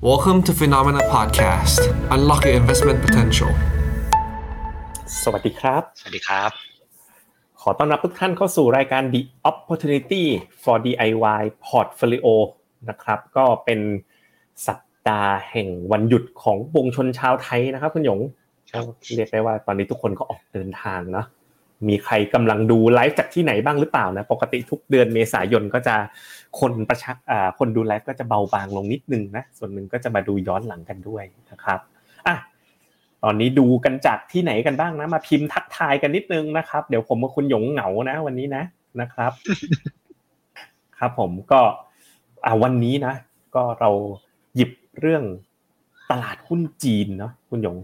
Welcome to Phenomena Podcast. Unlock your investment potential. สวัสดีครับ สวัสดีครับ ขอต้อนรับทุกท่านเข้าสู่รายการ The Opportunity for DIY Portfolio นะครับ ก็เป็นสัปดาห์แห่งวันหยุดของปวงชนชาวไทยนะครับ คุณหยงครับเรียกได้ว่าตอนนี้ทุกคนก็ออกเดินทางเนาะมีใครกำลังดูไลฟ์จากที่ไหนบ้างหรือเปล่านะ ปกติทุกเดือนเมษายนก็จะ คนประชักอ่าคนดูไลฟ์ก็จะเบาบางลงนิดนึงนะส่วนหนึ่งก็จะมาดูย้อนหลังกันด้วยนะครับอะตอนนี้ดูกันจากที่ไหนกันบ้างนะ มาพิมพ์ทักทายกันนิดนึงนะครับ เดี๋ยวผมกับคุณหยงเหงานะ วันนี้นะนะครับ ครับผมก็อ่าวันนี้นะ ก็เราหยิบเรื่องตลาดหุ้นจีนเนาะคุณหยง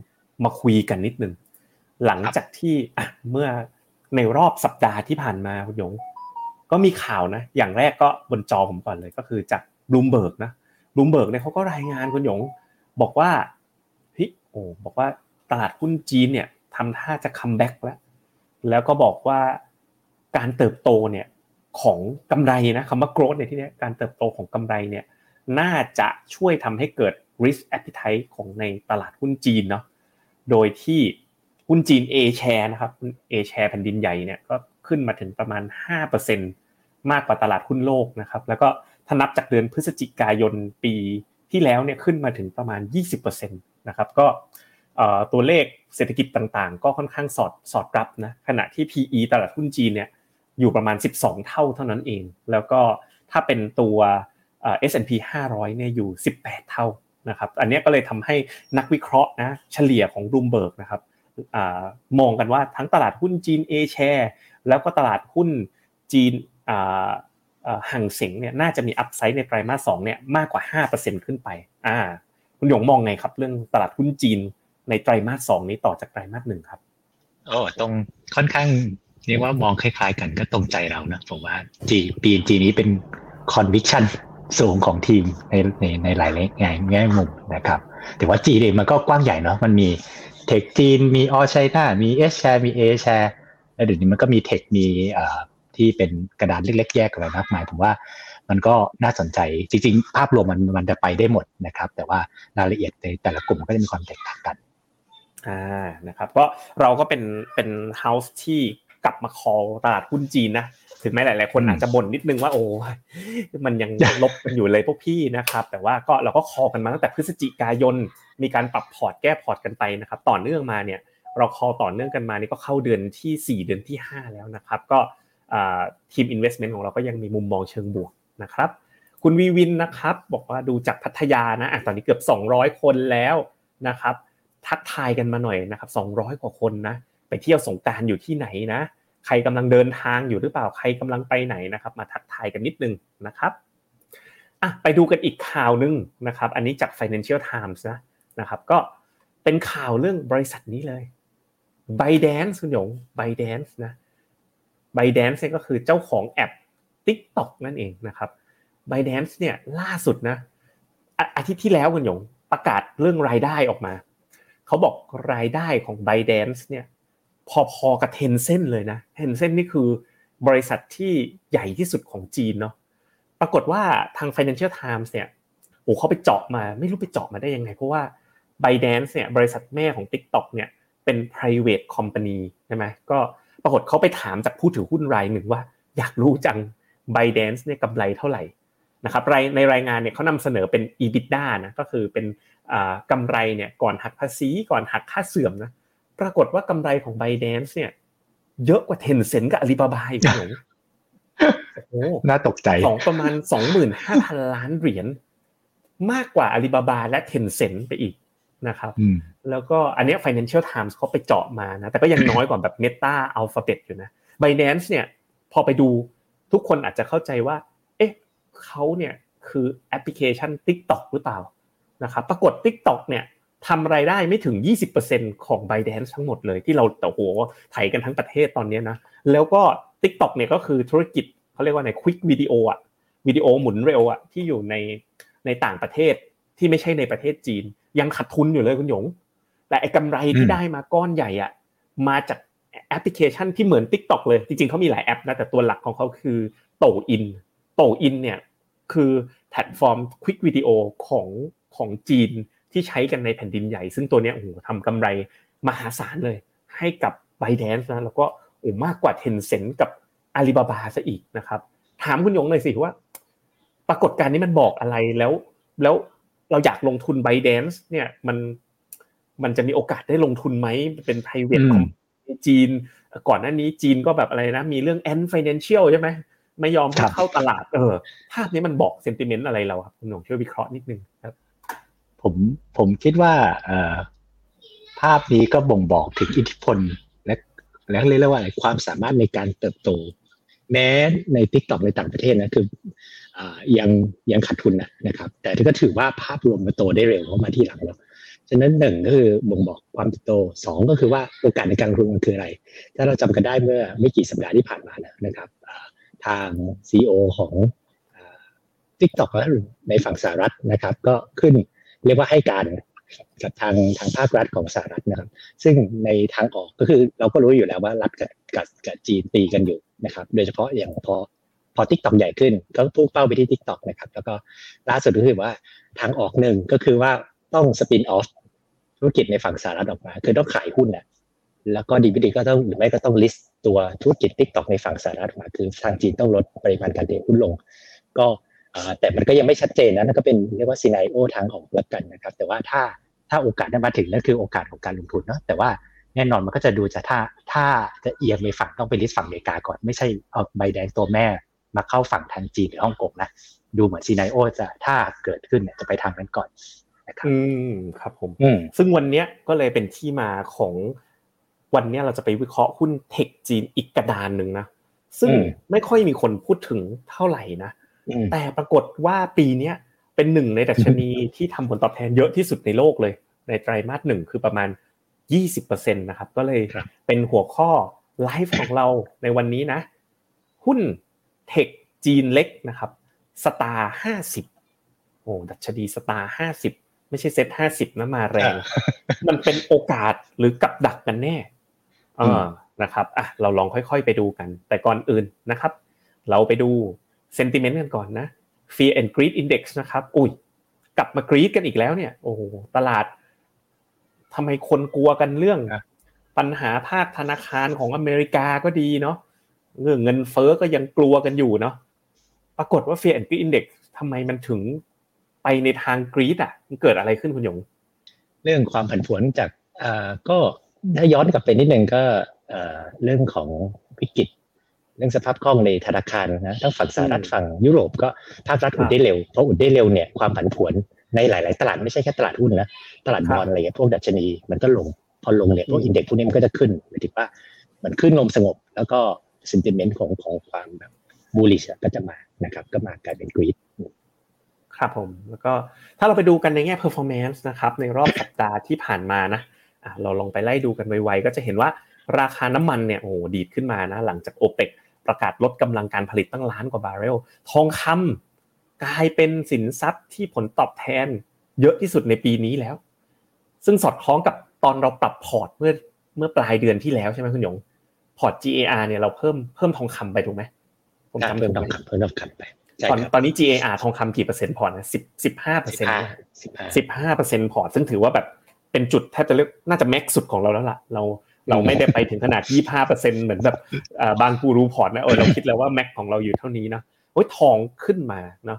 มาคุยกันนิดนึงหลังจากที่อะเมื่อในรอบสัปดาห์ที่ผ่านมาคุณหยง ก็มีข่าวนะ อย่างแรกก็บนจอผมก่อนเลยก็คือจากบลูมเบิร์กนะบลูมเบิร์กเนี่ยเขาก็รายงานคุณหยง บอกว่าเฮ้ยโอ้บอกว่าตลาดหุ้นจีนเนี่ยทำท่าจะ comeback แล้ว แล้วก็บอกว่าการเติบโตเนี่ยของกำไรนะคำว่า growth ในที่นี้การเติบโตของกำไรเนี่ยน่าจะช่วยทำให้เกิด risk appetite ของในตลาดหุ้นจีนเนาะโดยที่หุ้นจีน A share นะครับหุ้น A share แผ่นดินใหญ่เนี่ยก็ขึ้นมาถึงประมาณ 5% มากกว่าตลาดหุ้นโลกนะครับ แล้วก็ถ้านับจากเดือนพฤศจิกายนปีที่แล้วเนี่ยขึ้นมาถึงประมาณ 20%นะครับ ก็ตัวเลขเศรษฐกิจต่างๆ ก็ค่อนข้างสอดสอดรับนะ ขณะที่ PE ตลาดหุ้นจีนเนี่ยอยู่ประมาณ 12 เท่าเท่านั้นเอง แล้วก็ถ้าเป็นตัวเอ่อ S&P 500เนี่ยอยู่ 18 เท่านะครับ อันนี้ก็เลยทำให้นักวิเคราะห์นะเฉลี่ยของรูมเบิร์กนะครับอมองกันว่าทั้งตลาดหุ้นจีน A share แล้วก็ตลาดหุ้นจีน ห่างเสงเนี่ยน่าจะมีอัพไซด์ในไตรมาสสองเนี่ยมากกว่า 5%ขึ้นไปอ่าคุณหยงมองไงครับ เรื่องตลาดหุ้นจีนในไตรมาสสองนี้ต่อจากไตรมาสหนึ่งครับโอ้ตรงค่อนข้างเรียกว่ามองคล้ายๆ กันก็ตรงใจเรานะผมว่าจีปีจีนี้เป็นคอนวิคชั่นสูงของทีมในในในหลายแง่แง่มุมนะครับแต่ว่าจีเองมันก็กว้างใหญ่เนาะมันมีเทคจีนมีออไชน่ามีเอชแชร์มีเอแชร์แล้วเดี๋ยวนี้มันก็มีเทคมีอ่อ ที่เป็นกระดานเล็กๆ แยกอะไรมากมายผมว่ามันก็น่าสนใจจริงๆ ภาพรวมมันมันจะไปได้หมดนะครับ แต่ว่ารายละเอียดในแต่ละกลุ่มมันก็จะมีความแตกต่างกันอ่านะครับก็เราก็เป็นเป็น house ที่กลับมา call ตลาดหุ้นจีนนะถึงแม้หลาย ๆ คนอืมอาจจะบ่นนิดนึงว่าโอ้ยมันยังลบกันอยู่เลยพวกพี่นะครับ แต่ว่าก็เราก็ call กันมาตั้งแต่พฤศจิกายน มีการปรับพอร์ตแก้พอร์ตกันไปนะครับ ต่อเนื่องมาเนี่ย เรา call ต่อเนื่องกันมานี่ก็เข้าเดือนที่ 4 เดือนที่ 5 แล้วนะครับ ก็อ่า ทีม investment ของเราก็ยังมีมุมมองเชิงบวกนะครับ คุณวีวินนะครับบอกว่าดูจากพัทยานะอะตอนนี้เกือบ 200 คนแล้วนะครับทักทายกันมาหน่อยนะครับ200 กว่าคนนะไปเที่ยวสงการอยู่ที่ไหนนะ ใครกำลังเดินทางอยู่หรือเปล่าใครกำลังไปไหนนะครับ มาทักทายกันนิดนึงนะครับอะไปดูกันอีกข่าวหนึงนะครับ อันนี้จาก Financial Times นะนะครับ ก็เป็นข่าวเรื่องบริษัทนี้เลย b y d a n c e คุณหยง b y d a n c e นะ b y d a n c e เนี่ยก็คือเจ้าของแอป TikTok นั่นเองนะครับ b y d a n c e เนี่ยล่าสุดนะอาทิตย์ที่แล้วคุณหยงประกาศเรื่องรายได้ออกมา เขาบอกรายได้ของ b y d a n c e เนี่ยพอๆกับ Tencent เลยนะ Tencent นี่คือบริษัทที่ใหญ่ที่สุดของจีนเนาะปรากฏว่าทาง Financial Times เนี่ยโอ้เขาไปเจาะมาไม่รู้ไปเจาะมาได้ยังไง เพราะว่า b y d a n c e เนี่ยบริษัทแม่ของ TikTok เนี่ยเป็น private company ใช่ไหมก็ ปรากฏเขาไปถามจากผู้ถือหุ้นรายหนึ่งว่า อยากรู้จัง b y d a n c e เนี่ยกำไรเท่าไหร่นะครับรายในรายงานเนี่ยเขานำเสนอเป็น EBITDA นะก็คือเป็นอ่ากำไรเนี่ยก่อนหักภาษีก่อนหักค่าเสื่อมนะปรากฏว่ากำไรของ b y d a n c e เนี่ยเยอะกว่า Tencent กับ Alibaba อีกนะหนูโอ้โหน่าตกใจสองประมาณสองหมื่นห้าพันล้านเหรียญมากกว่า Alibaba และ Tencent ไปอีก นะครับอืมแล้วก็อันเนี้ย Financial Times เขาไปเจาะมานะแต่ก็ยังน้อยกว่าแบบ Meta Alphabet อยู่นะ Binance เนี่ยพอไปดูทุกคนอาจจะเข้าใจว่า เอ๊ะเขาเนี่ยคือแอปพลิเคชัน TikTok หรือเปล่านะครับปรากฏ TikTok เนี่ยทำรายได้ไม่ถึง 20%ของ Binance ทั้งหมดเลยที่เราแต่โหไถกันทั้งประเทศตอนเนี้ยนะแล้วก็ TikTok เนี่ยก็คือธุรกิจเขาเรียกว่าใน Quick Video อะวิดีโอหมุนเร็วอะที่อยู่ในในต่างประเทศที่ไม่ใช่ในประเทศจีน ยังขาดทุนอยู่เลยคุณหยง แต่ไอ้กำไรที่อืมได้มาก้อนใหญ่อะมาจากแอปพลิเคชันที่เหมือน TikTok เลย จริงๆเขามีหลายแอปนะแต่ตัวหลักของเขาคือ Douyin Douyin เนี่ยคือแพลตฟอร์ม quick วิดีโอของของจีนที่ใช้กันในแผ่นดินใหญ่ ซึ่งตัวเนี้ยโอ้โหทำกำไรมหาศาลเลย ให้กับ ByteDance นะแล้วก็โอ้มากกว่า Tencent กับอาลีบาบาซะอีกนะครับ ถามคุณหยงหน่อยสิว่า ปรากฏการณ์นี้มันบอกอะไรแล้ว แล้ว เราอยากลงทุน b บแดน c e เนี่ยมันมันจะมีโอกาสได้ลงทุนไหมเป็น private ของจีน ก่อนหน้านี้จีนก็แบบอะไรนะ มีเรื่อง end financial ใช่ไหมไม่ยอมเข้าตลาด เออ ภาพนี้มันบอกเซนติเมนต์อะไรเราครับคุณหนงช่วยวิเคราะห์นิดนึงครับ ผมผมคิดว่าเอ่อภาพนี้ก็บ่งบอกถึงอิทธิพลและและเรียกว่าอะไรความสามารถในการเติบโต แม้ใน TikTok ในต่างประเทศนะคืออยังยังขาดทุนนะครับ แต่ก็ถือว่าภาพรวมมันโตได้เร็วเข้ามาที่หลังแล้วฉะนั้นหนึ่งก็คือบ่งบอกความเติบโตสองก็คือว่าโอกาสในการลงทุนมันคืออะไร ถ้าเราจำกันได้เมื่อไม่กี่สัปดาห์ที่ผ่านมานะครับทาง CEO ของ TikTok ในฝั่งสหรัฐนะครับ ก็ขึ้นเรียกว่าให้การกับทางทางภาครัฐของสหรัฐนะครับ ซึ่งในทางออกก็คือเราก็รู้อยู่แล้วว่ารัฐ กับกับจีนตีกันอยู่นะครับ โดยเฉพาะอย่างพอพอ TikTok ใหญ่ขึ้นก็พุ่งเป้าไปที่ TikTok นะครับ แล้วก็ล่าสุดก็คือว่าทางออกหนึ่งก็คือว่าต้อง spin off ธุรกิจในฝั่งสหรัฐออกมา คือต้องขายหุ้นแหละแล้วก็ดีไม่ดีก็ต้องหรือไม่ก็ต้อง list ตัวธุรกิจ TikTok ในฝั่งสหรัฐออกมา คือทางจีนต้องลดปริมาณการเทรดหุ้นลง ก็แต่มันก็ยังไม่ชัดเจนนะนั่นก็เป็นเรียกว่า scenario ทางออกแล้วกันนะครับ แต่ว่าถ้าถ้าโอกาสได้มาถึงนั่นคือโอกาสของการลงทุนเนาะแต่ว่า แน่นอนมันก็จะดูจะถ้าถ้าจะเอียงในฝั่งต้องไปลิสต์ฝั่งอเมริกาก่อนไม่ใช่เอาใบแดงตัวแม่มาเข้าฝั่งทางจีนหรือฮ่องกงนะดูเหมือนซีไนโอจะถ้าเกิดขึ้นเนี่ยจะไปทางนั้นก่อนนะครับอืมครับผมซึ่งวันเนี้ยก็เลยเป็นที่มาของวันนี้เราจะไปวิเคราะห์หุ้นเทคจีนอีกกระดานหนึ่งนะซึ่งไม่ค่อยมีคนพูดถึงเท่าไหร่นะแต่ปรากฏว่าปีนี้เป็นหนึ่งในดัชนีที่ทำผลตอบแทนเยอะที่สุดในโลกเลย ในไตรมาสหนึ่งคือประมาณ 20%นะครับ ก็เลยเป็นหัวข้อไลฟ์ของเราในวันนี้นะ หุ้นเทคจีนเล็กนะครับ STAR ห้าสิบโอ้ดัชนี STAR ห้าสิบไม่ใช่เซ็ตห้าสิบนะมาแรง มันเป็นโอกาสหรือกับดักกันแน่เออนะครับอะเราลองค่อยๆไปดูกัน แต่ก่อนอื่นนะครับ เราไปดูเซนติเมนต์กันก่อนนะ Fear and Greed Index นะครับ อุ้ยกลับมากรีดกันอีกแล้วเนี่ย โอ้ตลาด ทำไมคนกลัวกันเรื่องปัญหาภาคธนาคารของอเมริกาก็ดีเนาะเรื่องเงินเฟ้อก็ยังกลัวกันอยู่เนาะปรากฏว่า Fear and Greed Index ทำไมมันถึงไปในทางกรีดอะมันเกิดอะไรขึ้นคุณหยง เรื่องความผันผวนจากอ่าก็ถ้าย้อนกลับไปนิดนึงก็เรื่องของวิกฤตเรื่องสภาพคล่องในธนาคารนะทั้งฝั่งสหรัฐฝั่งยุโรปก็ภาครัฐอุดได้เร็วเพราะอุดได้เร็วเนี่ยความผันผวน ในหลาย ๆ ตลาดไม่ใช่แค่ตลาดหุ้นนะตลาดบอลอะไรเงี้ยพวกดัชนีมันก็ลงพอลงเนี่ยพวกอินเด็กซ์พวกนี้มันก็จะขึ้นหมายถึงว่ามันขึ้นลมสงบ แล้วก็สินติเมนต์ของของความแบบบูลลิชก็จะมานะครับ ก็มากลายเป็นกรีดครับผม แล้วก็ถ้าเราไปดูกันในแง่ performance นะครับ ในรอบสัปดาห์ที่ผ่านมานะเราลองไปไล่ดูกันไวๆก็จะเห็นว่าราคาน้ำมันเนี่ยโอ้ดีดขึ้นมานะ หลังจากโอเปกประกาศลดกำลังการผลิตตั้งล้านกว่าบาร์เรลทองคำ กลายเป็นสินทรัพย์ที่ผลตอบแทน เยอะที่สุดในปีนี้แล้ว ซึ่งสอดคล้องกับตอนเราปรับพอร์ตเมื่อเมื่อปลายเดือนที่แล้วใช่ไหมคุณหยงพอร์ต GAR เนี่ยเราเพิ่มเพิ่มทองคำไปถูกไหมผมจำเพิ่มทองคำเพิ่มทองคำไปตอนตอนนี้ GAR ทองคำกี่เปอร์เซ็นต์พอร์ตนะสิบสิบห้าเปอร์เซ็นต์สิบห้าเปอร์เซ็นต์พอร์ตซึ่งถือว่าแบบเป็นจุดแทบจะเรียกน่าจะ max สุดของเราแล้วล่ะ เราเราไม่ได้ไปถึงขนาดยี่ห้าเปอร์เซ็นเหมือนแบบบางกูรูพอร์ตนะเออเราคิดแล้วว่า max ของเราอยู่เท่านี้นะโอ้ยทองขึ้นมาเนาะ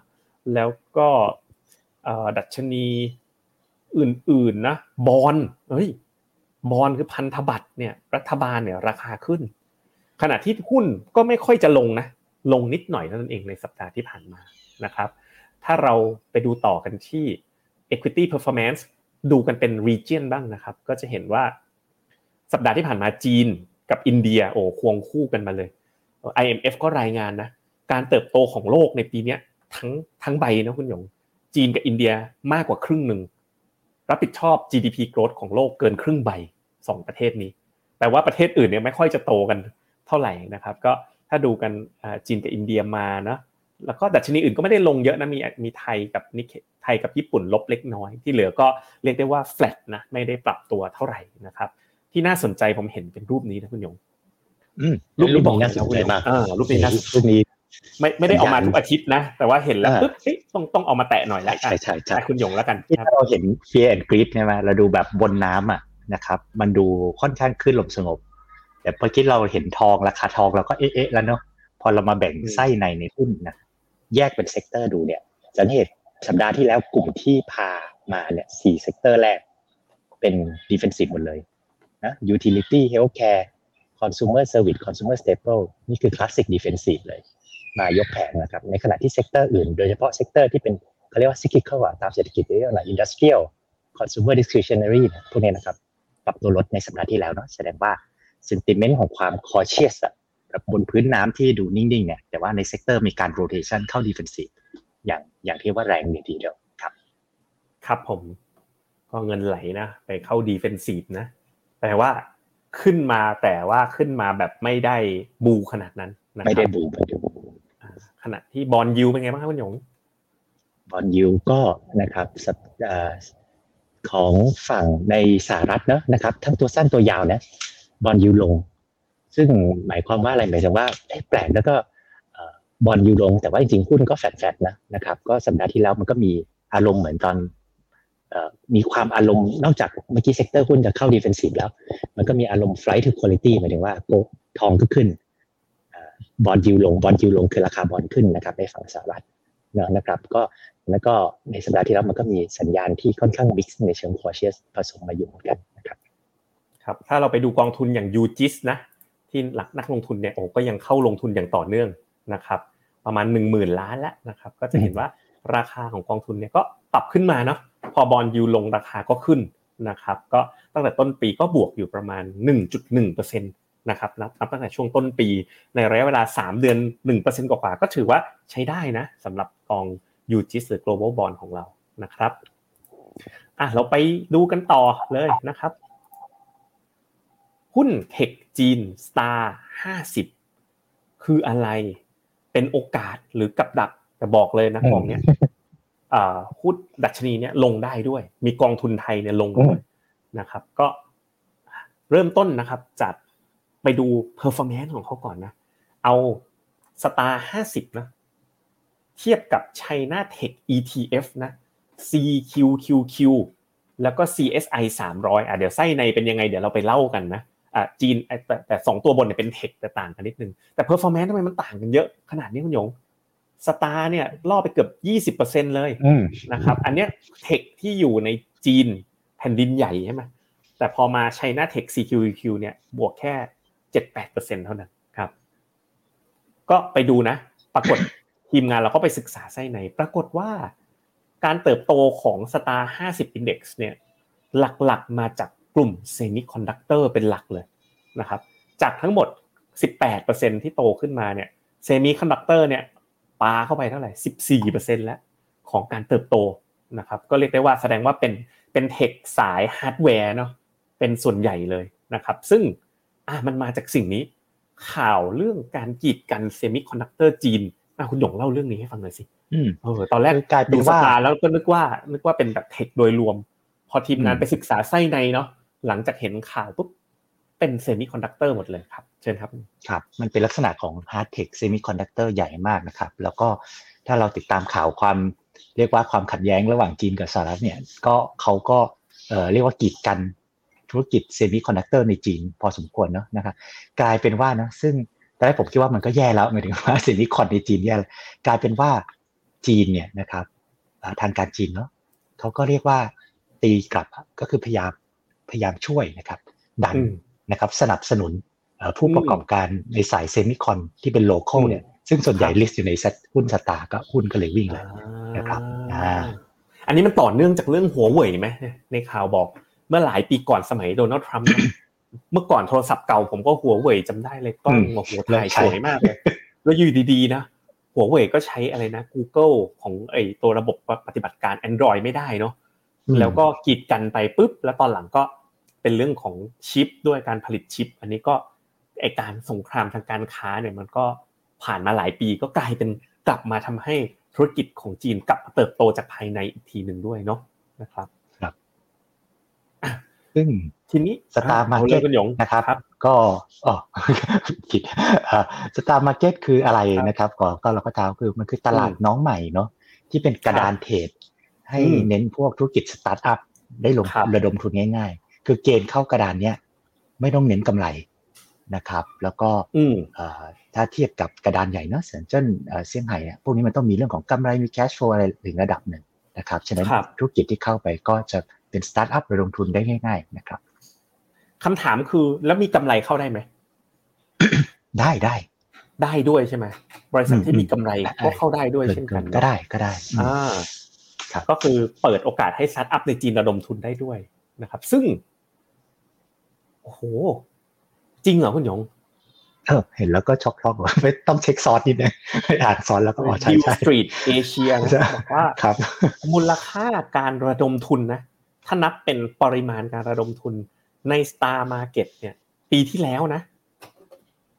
แล้วก็ดัชนีอื่นๆนะบอลเฮ้ยบอลคือพันธบัตรเนี่ยรัฐบาลเนี่ยราคาขึ้น ขณะที่หุ้นก็ไม่ค่อยจะลงนะลงนิดหน่อยนั่นเองในสัปดาห์ที่ผ่านมานะครับ ถ้าเราไปดูต่อกันที่ equity performance ดูกันเป็น region บ้างนะครับ ก็จะเห็นว่าสัปดาห์ที่ผ่านมาจีนกับอินเดียโอ้ควงคู่กันมาเลย IMF ก็รายงานนะการเติบโตของโลกในปีนี้ ทั้งทั้งใบนะคุณหยง จีนกับอินเดียมากกว่าครึ่งหนึ่งรับผิดชอบ GDP growth ของโลกเกินครึ่งใบสองประเทศนี้แต่ว่าประเทศอื่นเนี่ยไม่ค่อยจะโตกันเท่าไหร่นะครับ ก็ถ้าดูกันจีนกับอินเดียมานะแล้วก็ดัชนีอื่นก็ไม่ได้ลงเยอะนะมีมีไทยกับนิเคไทยกับญี่ปุ่นลบเล็กน้อย ที่เหลือก็เรียกได้ว่า flat นะไม่ได้ปรับตัวเท่าไหร่นะครับ ที่น่าสนใจผมเห็นเป็นรูปนี้นะคุณยงรูปนี้น่าสนใจมากรูปนี้น่ารูปนี้ ไม่ไม่ได้ออกมาทุกอาทิตย์นะ แต่ว่าเห็นแล้วอ่าปุ๊บเฮ้ยต้องต้องเอามาแตะหน่อยแล้วใช่ใช่ใช่อะคุณหยงแล้วกันที่ครับถ้าเราเห็น fear and greed ใช่ไหมเราดูแบบบนน้ำอะนะครับ มันดูค่อนข้างคลื่นลมสงบ แต่พอคิดเราเห็นทองราคาทองเราก็เอ๊ะเอ๊ะแล้วเนาะพอเรามาแบ่งไส้ในในหุ้นนะแยกเป็น sector ดูเนี่ยสังเกตสัปดาห์ที่แล้วกลุ่มที่พามาเนี่ยสี่ sector แรก เป็น defensive หมดเลยนะ utility healthcare consumer service consumer staple นี่คือ classic defensive เลย มายกแผงนะครับ ในขณะที่ sector อื่น โดยเฉพาะ sector ที่เป็นเขาเรียกว่า cyclical อะตามเศรษฐกิจเรียกว่า industrial consumer discretionary นะพวกนี้นะครับปรับตัวลดในสัปดาห์ที่แล้วเนาะแสดงว่า sentiment ของความ cautious อะแบบบนพื้นน้ำที่ดูนิ่งๆเนี่ยแต่ว่าใน sector มีการ rotation เข้า defensive อย่างอย่างที่ว่าแรงดีทีเดียวครับ ครับผมก็เงินไหลนะไปเข้า defensive นะแปลว่าขึ้นมาแต่ว่าขึ้นมาแบบไม่ได้บูมขนาดนั้นนะครับไม่ได้บูมไม่ได้บูมอ่า ขณะที่ bond yield เป็นไงบ้างครับคุณหยงbond yield ก็นะครับของฝั่งในสหรัฐเนะนะครับ ทั้งตัวสั้นตัวยาวนะ bond yield ลง ซึ่งหมายความว่าอะไรหมายถึงว่าแปลกแล้วก็ bond yield ลง แต่ว่าจริงๆหุ้นก็แฟดๆนะนะครับ ก็สัปดาห์ที่แล้วมันก็มีอารมณ์เหมือนตอนอมีความอารมณ์นอกจากเมื่อกี้ sector หุ้นจะเข้า defensive แล้ว มันก็มีอารมณ์ flight to quality หมายถึงว่าโกทองก็ขึ้น บอลยูลงบอลยูลงคือราคาบอลขึ้นนะครับในฝั่งสหรัฐนะนะครับก็แล้วก็ในสัปดาห์ที่แล้วมันก็มีสัญญาณที่ค่อนข้าง mix ในเชิง cautious ผสมมาอยู่เหมือนกันนะครับครับถ้าเราไปดูกองทุนอย่างยูจิสนะที่หลักนักลงทุนเนี่ยโอ้ก็ยังเข้าลงทุนอย่างต่อเนื่องนะครับประมาณ 1 0,000 ล้านแล้วนะครับก็จะเห็นว่าราคาของกองทุนเนี่ยก็ปรับขึ้นมาเนาะพอบอลยูลงราคาก็ขึ้นนะครับก็ตั้งแต่ต้นปีก็บวกอยู่ประมาณ 1.1%นะครับนับนับตั้งแต่ช่วงต้นปี ในระยะเวลา 3 เดือน 1%กว่าๆก็ถือว่าใช้ได้นะสำหรับกองยูจิสหรือ global bond ของเรานะครับอะเราไปดูกันต่อเลยนะครับ หุ้นเทคจีน Star 50 คืออะไรเป็นโอกาสหรือกับดักแต่บอกเลยนะอืมกองเนี้ยอ่าหุ้นดัชนีเนี้ยลงได้ด้วย มีกองทุนไทยเนี่ยลงด้วยนะครับ ก็เริ่มต้นนะครับจาก ไปดู performance ของเขาก่อนนะ เอา Star 50นะ เทียบกับ China Tech ETF นะ CQQQ แล้วก็ CSI 300อะเดี๋ยวไส้ในเป็นยังไงเดี๋ยวเราไปเล่ากันนะอะจีนแต่แต่แต่สองตัวบนเนี่ยเป็นเทคแต่ต่างกันนิดนึง แต่ performance ทำไมมันต่างกันเยอะขนาดนี้คุณหยงสตาร์เนี่ยล่อไปเกือบ20%เลยอืมนะครับอันเนี้ยเทคที่อยู่ในจีนแผ่นดินใหญ่ใช่ไหมแต่พอมา China Tech CQQQ เนี่ยบวกแค่ 7-8%เท่านั้นครับ ก็ไปดูนะ ปรากฏทีมงานเราก็ไปศึกษาไส้ใน ปรากฏว่าการเติบโตของ Star 50 Index เนี่ยหลักๆมาจากกลุ่มเซมิคอนดักเตอร์เป็นหลักเลยนะครับ จากทั้งหมด 18%ที่โตขึ้นมาเนี่ยเซมิคอนดักเตอร์เนี่ยปาเข้าไปเท่าไหร่ 14%แล้วของการเติบโตนะครับ ก็เรียกได้ว่าแสดงว่าเป็นเป็นเทคสายฮาร์ดแวร์เนาะเป็นส่วนใหญ่เลยนะครับ ซึ่ง อะมันมาจากสิ่งนี้ ข่าวเรื่องการกีดกันเซมิคอนดักเตอร์จีนอะคุณหยงเล่าเรื่องนี้ให้ฟังหน่อยสิอืมเออตอนแรกคือกลายเป็นดู STAR แล้วก็นึกว่า นึกว่าเป็นแบบเทคโดยรวม พอทีมงานอืมไปศึกษาไส้ในเนาะหลังจากเห็นข่าวปุ๊บเป็นเซมิคอนดักเตอร์หมดเลยครับ เชิญครับ ครับ มันเป็นลักษณะของ hard tech semiconductor ใหญ่มากนะครับ แล้วก็ถ้าเราติดตามข่าวความเรียกว่าความขัดแย้งระหว่างจีนกับสหรัฐเนี่ย ก็เขาก็เอ่อเรียกว่ากีดกัน ธุรกิจเซมิคอนดักเตอร์ในจีนพอสมควรเนาะนะครับกลายเป็นว่านะซึ่งตอนแรกผมคิดว่ามันก็แย่แล้วหมายถึงว่าเซมิคอนในจีนแย่แล้วกลายเป็นว่าจีนเนี่ยนะครับอ่าทางการจีนเนาะเขาก็เรียกว่าตีกลับก็คือพยายามพยายามช่วยนะครับ ดันอืมนะครับสนับสนุนเอ่อผู้ประกอบการในสายเซมิคอนที่เป็น local อืมเนี่ยซึ่งส่วนใหญ่ครับ list อยู่ในเซ็ตหุ้น STAR ก็หุ้นก็เลยวิ่งเลยนะครับอ่าอันนี้มันต่อเนื่องจากเรื่องหัวเว่ยไหมในข่าวบอก เมื่อหลายปีก่อนสมัยโดนัลด์ทรัมป์นะเมื่อก่อนโทรศัพท์เก่าผมก็หัวเว่ยจำได้เลยกล้องอืมโอ้โหถ่ายสวยมากเลยแล้วอยู่ดีๆนะหัวเว่ยก็ใช้อะไรนะ Google ของไอตัวระบบปฏิบัติการ Android ไม่ได้เนาะอืมแล้วก็กีดกันไปปุ๊บ แล้วตอนหลังก็เป็นเรื่องของชิปด้วยการผลิตชิป อันนี้ก็ไอการสงครามทางการค้าเนี่ยมันก็ผ่านมาหลายปีก็กลายเป็นกลับมาทำให้ธุรกิจของจีนกลับมาเติบโตจากภายในอีกทีหนึ่งด้วยเนาะนะครับครับอะ ซึ่งทีนี้ STAR Market คุณหยงนะครับครับ ก็อ๋อผิดSTAR Market คืออะไรนะครับก็ก็เราก็ถามคือมันคือตลาดน้องใหม่เนาะที่เป็นกระดาน trade ให้อืมเน้นพวกธุรกิจสตาร์ทอัพได้ลงครับระดมทุนง่าย ๆ คือเกณฑ์เข้ากระดานเนี้ยไม่ต้องเน้นกำไรนะครับ แล้วก็อืมเอ่อถ้าเทียบกับกระดานใหญ่เนาะเซินเจิ้นเอ่อเซี่ยงไฮ้อะพวกนี้มันต้องมีเรื่องของกำไรมี cash flow อะไรถึงระดับหนึ่งนะครับฉะนั้นครับธุรกิจที่เข้าไปก็จะ เป็นสตาร์ทอัพระดมทุนได้ง่าย ๆ นะครับคำถามคือแล้วมีกำไรเข้าได้ไหม ได้ได้ได้ด้วยใช่ไหมบริษัทที่อืมมีกำไรได้ก็เข้าได้ด้วยเช่นกันก็ได้ก็ได้อืมอ่าครับก็คือเปิดโอกาสให้สตาร์ทอัพในจีนระดมทุนได้ด้วยนะครับ ซึ่งโอ้โห จริงเหรอคุณหยงเออเห็นแล้วก็ช็อกช็อกว่าไม่ต้องเช็คซอสนิดนึงไปอ่านซอสแล้วก็อ๋อใช่ดิวใช่สตรีทเอเชียนะใช่บอกว่าครับมูลค่าการระดมทุนนะ ถ้านับเป็นปริมาณการระดมทุนใน Star Market เนี่ยปีที่แล้วนะ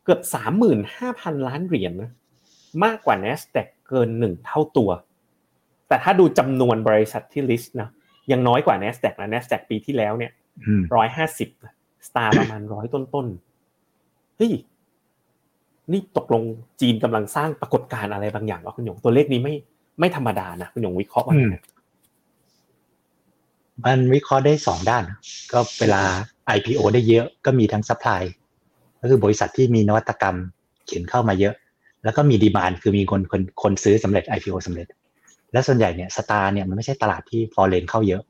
เกือบสามหมื่นห้าพันล้านเหรียญนะมากกว่า NASDAQ เกินหนึ่งเท่าตัว แต่ถ้าดูจำนวนบริษัทที่ list นะยังน้อยกว่า NASDAQ นะ NASDAQ ปีที่แล้วเนี่ยอืมร้อยห้าสิบสตาร์ประมาณร้อยต้นๆเฮ้ยนี่ตกลงจีนกำลังสร้างปรากฏการณ์อะไรบางอย่างวะคุณหยงตัวเลขนี้ไม่ไม่ธรรมดานะคุณหยงวิเคราะห์ว่าไงนะ มันวิเคราะห์ได้สองด้าน ก็เวลา IPO ได้เยอะก็มีทั้ง supply ก็คือบริษัทที่มีนวัตกรรมเขียนเข้ามาเยอะ แล้วก็มี demand คือมีคนคนคนซื้อสำเร็จ IPO สำเร็จ และส่วนใหญ่เนี่ย STAR เนี่ยมันไม่ใช่ตลาดที่ foreign เข้าเยอะ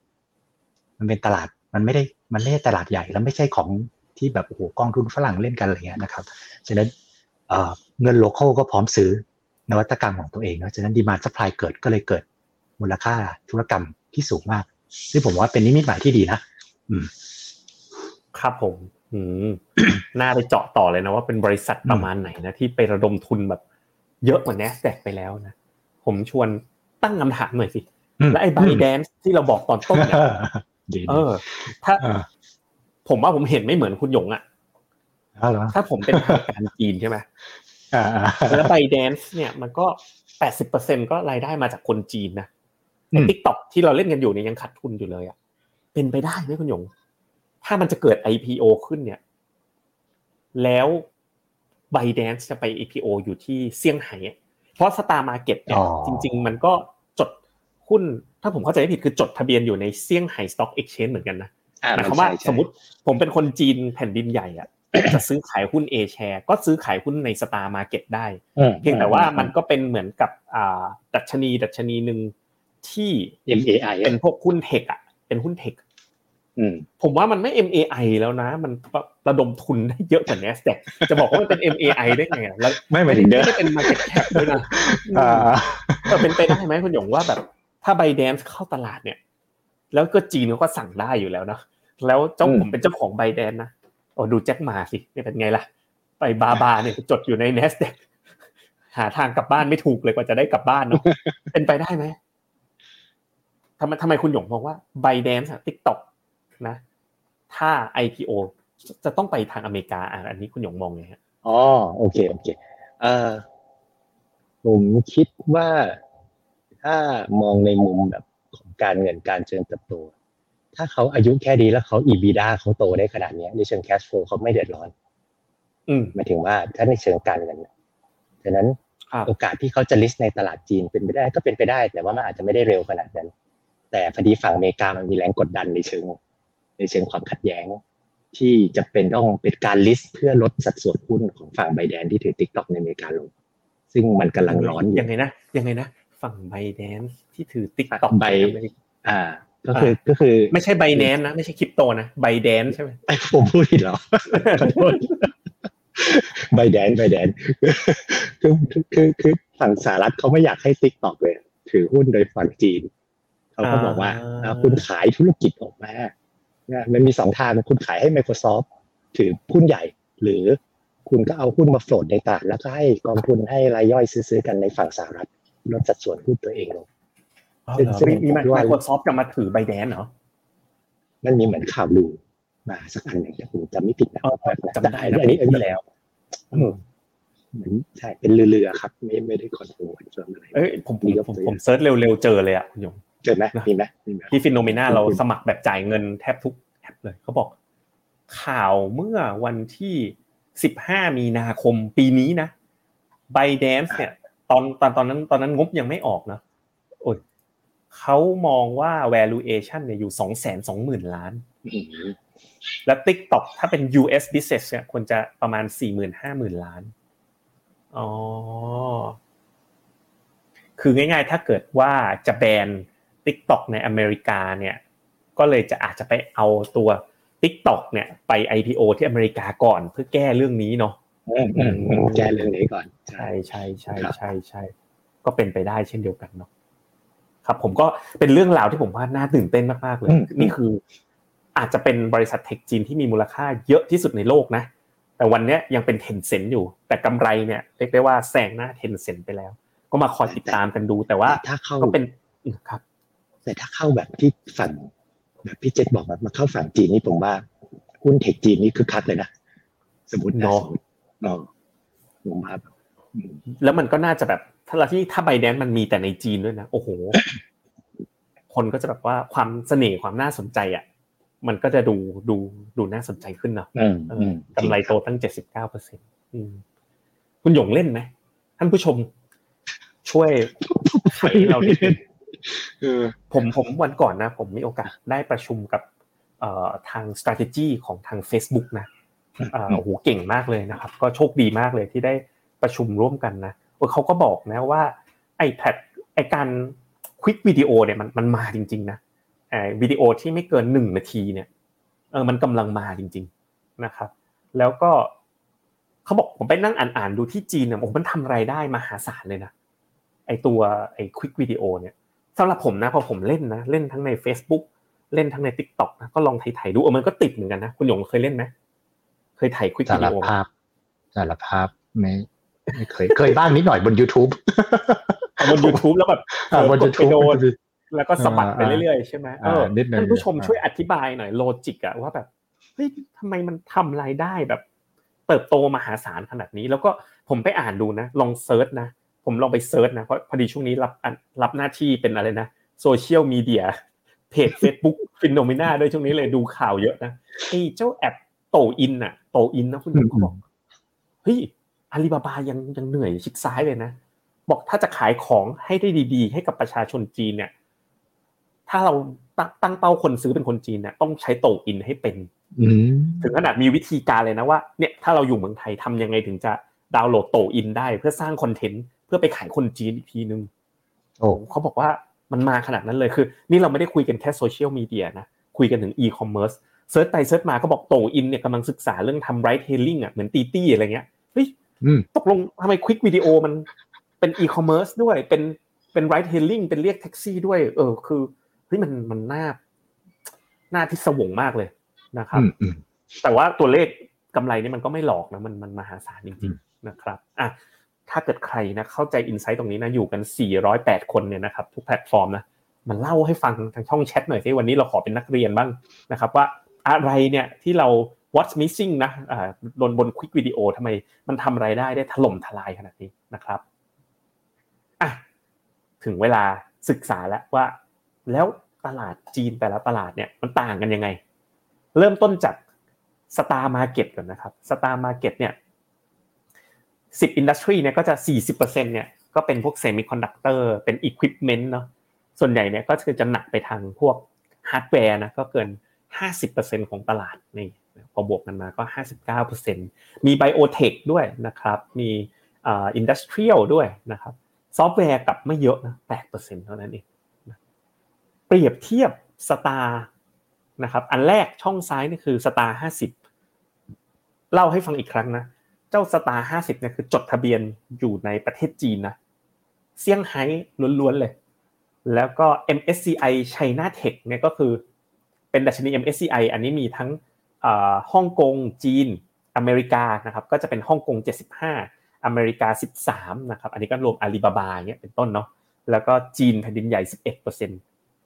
มันเป็นตลาดมันไม่ได้มันไม่ใช่ตลาดใหญ่แล้วไม่ใช่ของที่แบบโอ้โหกองทุนฝรั่งเล่นกันอะไรเงี้ยนะครับฉะนั้นเงิน local ก็พร้อมซื้อนวัตกรรมของตัวเองเนาะฉะนั้น demand supply เกิดก็เลยเกิดมูลค่าธุรกรรมที่สูงมาก ซึ่งผมว่าเป็นนิมิตหมายที่ดีนะอืม ครับผม อืมน่าไปเจาะต่อเลยนะว่าเป็นบริษัทประมาณไหนนะที่ไประดมทุนแบบ เยอะกว่า NASDAQ ไปแล้วนะผมชวนตั้งคำถามหน่อยสิอืมและไอ้ ByteDance ที่เราบอกตอนต้นเนี่ยดีเออ ถ้าเออผมว่าผมเห็นไม่เหมือนคุณหยงอะเอาเหรอถ้าผมเป็นทางการจีนใช่ไหมอ่าอ่าแล้ว ByteDance เนี่ยมันก็แปดสิบเปอร์เซ็นต์ก็รายได้มาจากคนจีนนะอืแต่ม ทิกตอกที่เราเล่นกันอยู่เนี่ยยังขาดทุนอยู่เลยอะเป็นไปได้ไหมคุณหยง ถ้ามันจะเกิด IPO ขึ้นเนี่ย แล้ว ByteDance จะไป IPO อยู่ที่เซี่ยงไฮ้อะเพราะ STAR Market เนี่ยจริง ๆ มันก็จดหุ้น ถ้าผมเข้าใจไม่ผิดคือจดทะเบียนอยู่ในเซี่ยงไฮ้ Stock Exchange เหมือนกันนะอ่าหมายความว่าสมมติผมเป็นคนจีนแผ่นดินใหญ่อะจะซื้อขายหุ้น A share ก็ซื้อขายหุ้นใน STAR Market ได้ เพียงแต่ว่ามันก็เป็นเหมือนกับอ่าดัชนีดัชนีหนึ่ง ที่ MAI เป็นพวกหุ้นเทคอะเป็นหุ้นเทคอืมผมว่ามันไม่ MAI แล้วนะ มันระดมทุนได้เยอะกว่า NASDAQ จะบอกว่ามันเป็น MAI ได้ไงอะแล้วไม่หมายถึงเด้อไม่ได้เป็น market cap ด้วยนะอ่าเออเป็นไปได้ไหมคุณหยงว่าแบบ ถ้า b บ d a n c e เข้าตลาดเนี่ย แล้วก็จีนเขาก็สั่งได้อยู่แล้วนะแล้วเจ้าอืมผมเป็นเจ้าของ b บ d a n c e นะโอ้ดูแจ็คมาสิเนี่ยเป็นไงล่ะ ไปบาบาเนี่ยจดอยู่ใน NASDAQ หาทางกลับบ้านไม่ถูกเลยกว่าจะได้กลับบ้านเนาะเป็นไปได้ไหม ทำไมทำไมคุณหยงมองว่า b บ d a n c e ติ๊กต็อกนะ ถ้า IPO จะต้องไปทางอเมริกาอะอันนี้คุณหยงมองไงฮะอ๋อโอเคโอเคเอ่อผมคิดว่าถ้ามองในมุมแบบของการเงินการเจริญเติบโต ถ้าเขาอายุแค่ดีแล้วเขา EBITDA เขาโตได้ขนาดเนี้ยในเชิง cash flow เขาไม่เดือดร้อน อืมหมายถึงว่าถ้าในเชิงการเงินนะฉะนั้นครับโอกาสที่เขาจะ list ในตลาดจีนเป็นไปได้ก็เป็นไปได้ แต่ว่ามันอาจจะไม่ได้เร็วขนาดนั้น แต่พอดีฝั่งอเมริกามันมีแรงกดดันในเชิง ในเชิงความขัดแย้ง ที่จะเป็นต้องเป็นการ list เพื่อลดสัดส่วนหุ้นของฝั่ง ByteDance ที่ถือ TikTok ในอเมริกาลง ซึ่งมันกำลังร้อนอยู่ยังไงนะยังไงนะฝั่งไบแดนที่ถือติ๊กต็อกใบอ่าก็คือก็คือไม่ใช่ Binance นะไม่ใช่คริปโตนะ ByteDance ใช่ไหมไอ้ผมพูดผิดเหรอขอโทษ ByteDance ByteDance คือคือคือคือฝั่งสหรัฐเขาไม่อยากให้ TikTok เลย ถือหุ้นโดยฝั่งจีน เขาก็บอกว่าอ่าคุณขายธุรกิจออกมาเนี่ยมันมีสองทางคุณขายให้ Microsoft ถือหุ้นใหญ่ หรือคุณก็เอาหุ้นมา float ในตลาดแล้วก็ให้กองทุนให้รายย่อยซื้อๆกันในฝั่งสหรัฐลดสัดส่วนหุ้นตัวเองลงซึ่งซึ่งมีมีผมว่าไมโครซอฟท์จะมาถือไบแดนเหรอมันมีเหมือนข่าวลือมาสักอันหนึ่งแต่ผมจำไม่ผิดนะเออจำได้นะอันนี้ปีที่แล้วอืมเหมือนใช่เป็นลือๆครับ ไม่ไม่ได้ confirm อะไรเอ้ยผมมีผมยกตัวอย่างผม search เร็วๆเจอเลยอะคุณหยง เจอไหมมีไหมมีไหมที่ฟินโนเมนาเราสมัครแบบจ่ายเงินแทบทุกปีเลยเขาบอก ข่าวเมื่อวันที่15มีนาคมปีนี้นะ b y d a n c e เนี่ย ตอนตอนตอนนั้นตอนนั้นงบยังไม่ออกนะโอ้ยเขามองว่า valuation เนี่ยอยู่220000ล้านอืมและ TikTok ถ้าเป็น US business เนี่ยควรจะประมาณ40,000-50,000ล้านอ๋อคือง่ายๆ ถ้าเกิดว่าจะแบน TikTok ในอเมริกาเนี่ยก็เลยจะอาจจะไปเอาตัว TikTok เนี่ยไป IPO ที่อเมริกาก่อนเพื่อแก้เรื่องนี้เนาะอืมอืมอืมแก้เรื่องนี้ก่อน ใช่ใช่ใช่ครับใช่ใช่ก็เป็นไปได้เช่นเดียวกันเนาะครับผมก็เป็นเรื่องราวที่ผมว่าน่าตื่นเต้นมากๆเลย นี่คือ อาจจะเป็นบริษัทเทคจีนที่มีมูลค่าเยอะที่สุดในโลกนะ แต่วันเนี้ยยังเป็นเทนเซ็นต์อยู่ แต่กำไรเนี่ยเรียกได้ว่าแซงหน้าเทนเซ็นต์ไปแล้ว ก็มาคอยติดตามกันดูแต่ว่าถ้าเข้าก็เป็นครับ แต่ถ้าเข้าแบบที่ฝั่งแบบพี่เจษบอกแบบมาเข้าฝั่งจีนนี่ผมว่าหุ้นเทคจีนนี่คือคักเลยนะสมมตินะเนอะสมมุติเนาะผมว่าแบบอืมแล้วมันก็น่าจะแบบถ้าเราที่ถ้าไบแดนมันมีแต่ในจีนด้วยนะ โอ้โห คนก็จะแบบว่าความเสน่ห์ความน่าสนใจอะ มันก็จะดูดูดูน่าสนใจขึ้นเนาะอืมเออือมกำไรโตตั้งเจ็ดสิบเก้าเปอร์เซ็นต์คุณหยงเล่นไหมท่านผู้ชม ช่วยไขเรานิดนึงเออ ผมผมวันก่อนนะ ผมมีโอกาสได้ประชุมกับเอ่อทาง strategy ของทาง Facebook นะเอ่อโอ้โหเก่งมากเลยนะครับ ก็โชคดีมากเลยที่ได้ประชุมร่วมกันนะเออเขาก็บอกนะว่าไอ้แพลตไอ้การควิกวิดีโอเนี่ยมันมันมาจริง ๆ นะไอ้วิดีโอที่ไม่เกินหนึ่งนาทีเนี่ยเออมันกำลังมาจริง ๆนะครับ แล้วก็เขาบอกผมไปนั่งอ่านๆดูที่จีนเนี่ยโอ้โหมันทำรายได้มหาศาลเลยนะไอตัวไอควิกวิดีโอเนี่ย สำหรับผมนะพอผมเล่นนะเล่นทั้งใน Facebook เล่นทั้งใน Tik t o อกนะก็ลองถ่ายๆดูเออมันก็ติดเหมือนกันนะคุณหยงเคยเล่นไหมเคยถ่ายควิกสาวิรดีโอภาพสารภาพไม่ไม่เคยเคยบ้างนิดหน่อยบน YouTube บน YouTube แล้วแบบอ่าบนกด YouTube ไปโดนแล้วก็สะบัดไปอ่าเรื่อยๆใช่ไหมเอออ่านิดหนึ่งท่านผู้ชมอ่าช่วยอธิบายหน่อย logic อะว่าแบบเฮ้ยทำไมมันทำรายได้แบบ เติบโตมหาศาลขนาดนี้ แล้วก็ผมไปอ่านดูนะ ลอง search นะ ผมลองไป search นะเพราะพอดีช่วงนี้รับอันรับหน้าที่เป็นอะไรนะโซเชียลมีเดีย page Facebook ฟินโนเมนาด้วยช่วงนี้เลยดูข่าวเยอะนะไอ้เจ้าแอป Douyin อะ Douyin นะคุณหยงเขาบอกเฮ้ยอาลีบาบายังยังเหนื่อยชิดซ้ายเลยนะ บอกถ้าจะขายของให้ได้ดี ๆ ให้กับประชาชนจีนเนี่ย ถ้าเราตั้งตั้งเป้าคนซื้อเป็นคนจีนเนี่ยต้องใช้ Douyin ให้เป็นอืมถึงขนาดมีวิธีการเลยนะว่าเนี่ยถ้าเราอยู่เมืองไทยทำยังไงถึงจะดาวน์โหลด Douyin ได้เพื่อสร้าง content เพื่อไปขายคนจีนอีกทีนึงโอ้เขาบอกว่ามันมาขนาดนั้นเลยคือ นี่เราไม่ได้คุยกันแค่โซเชียลมีเดียนะคุยกันถึงอีคอมเมิร์ซ search ไป search มาก็บอก Douyin เนี่ยกำลังศึกษาเรื่องทำ ride-hailing อะเหมือน DiDi อะไรเงี้ยเฮ้ยอืมตกลงทำไม quick video มันเป็นอีคอมเมิร์ซด้วยเป็นเป็น ride-hailing เป็นเรียกแท็กซี่ด้วย เออ คือเฮ้ยมันมันน่าน่าพิศวงมากเลยนะครับอืมอืมแต่ว่าตัวเลขกำไรนี่มันก็ไม่หลอกนะมันมันมหาศาลจริง ๆ นะครับอะ ถ้าเกิดใครนะเข้าใจ insight ตรงนี้นะอยู่กัน 408 คนเนี่ยนะครับทุกแพลตฟอร์มนะมันเล่าให้ฟังทางช่องแชทหน่อยสิวันนี้เราขอเป็นนักเรียนบ้างนะครับว่าอะไรเนี่ยที่เรา what's missing นะอ่าบนบน quick video ทำไมมันทำไรายได้ได้ถล่มทลายขนาดนี้นะครับอะถึงเวลาศึกษาแล้วว่า แล้วตลาดจีนแต่ละตลาดเนี่ยมันต่างกันยังไง เริ่มต้นจาก STAR Market ก่อนนะครับ STAR Market เนี่ย สิบ industry เนี่ยก็จะสี่สิบเปอร์เซ็นเนี่ยก็เป็นพวกเซมิคอนดักเตอร์เป็นอุปกรณ์เนาะส่วนใหญ่เนี่ยก็คือจะหนักไปทางพวกฮาร์ดแวร์นะก็เกินห้าสิบเปอร์เซ็นของตลาดนี่พอบวกกันมาก็ห้าสิบเก้าเปอร์เซ็นมี biotech ด้วยนะครับมี industrial ด้วยนะครับซอฟต์แวร์กลับไม่เยอะนะแปดเท่านั้นเองเปรียบเทียบ STAR นะครับอันแรกช่องซ้ายนี่คือ STAR ห้าสิบเล่าให้ฟังอีกครั้งนะ เจ้าสตาร์ห้าสิบเนี่ยคือจดทะเบียนอยู่ในประเทศจีนนะเซี่ยงไฮ้ล้วนๆเลย แล้วก็ MSCI China Tech เนี่ยก็คือเป็นดัชนี MSCI อันนี้มีทั้งฮ่องกงจีนอเมริกานะครับก็จะเป็นฮ่องกง 75 อเมริกา 13นะครับอันนี้ก็รวมอาลีบาบาเงี้ยเป็นต้นเนาะแล้วก็จีนแผ่นดินใหญ่ 11%น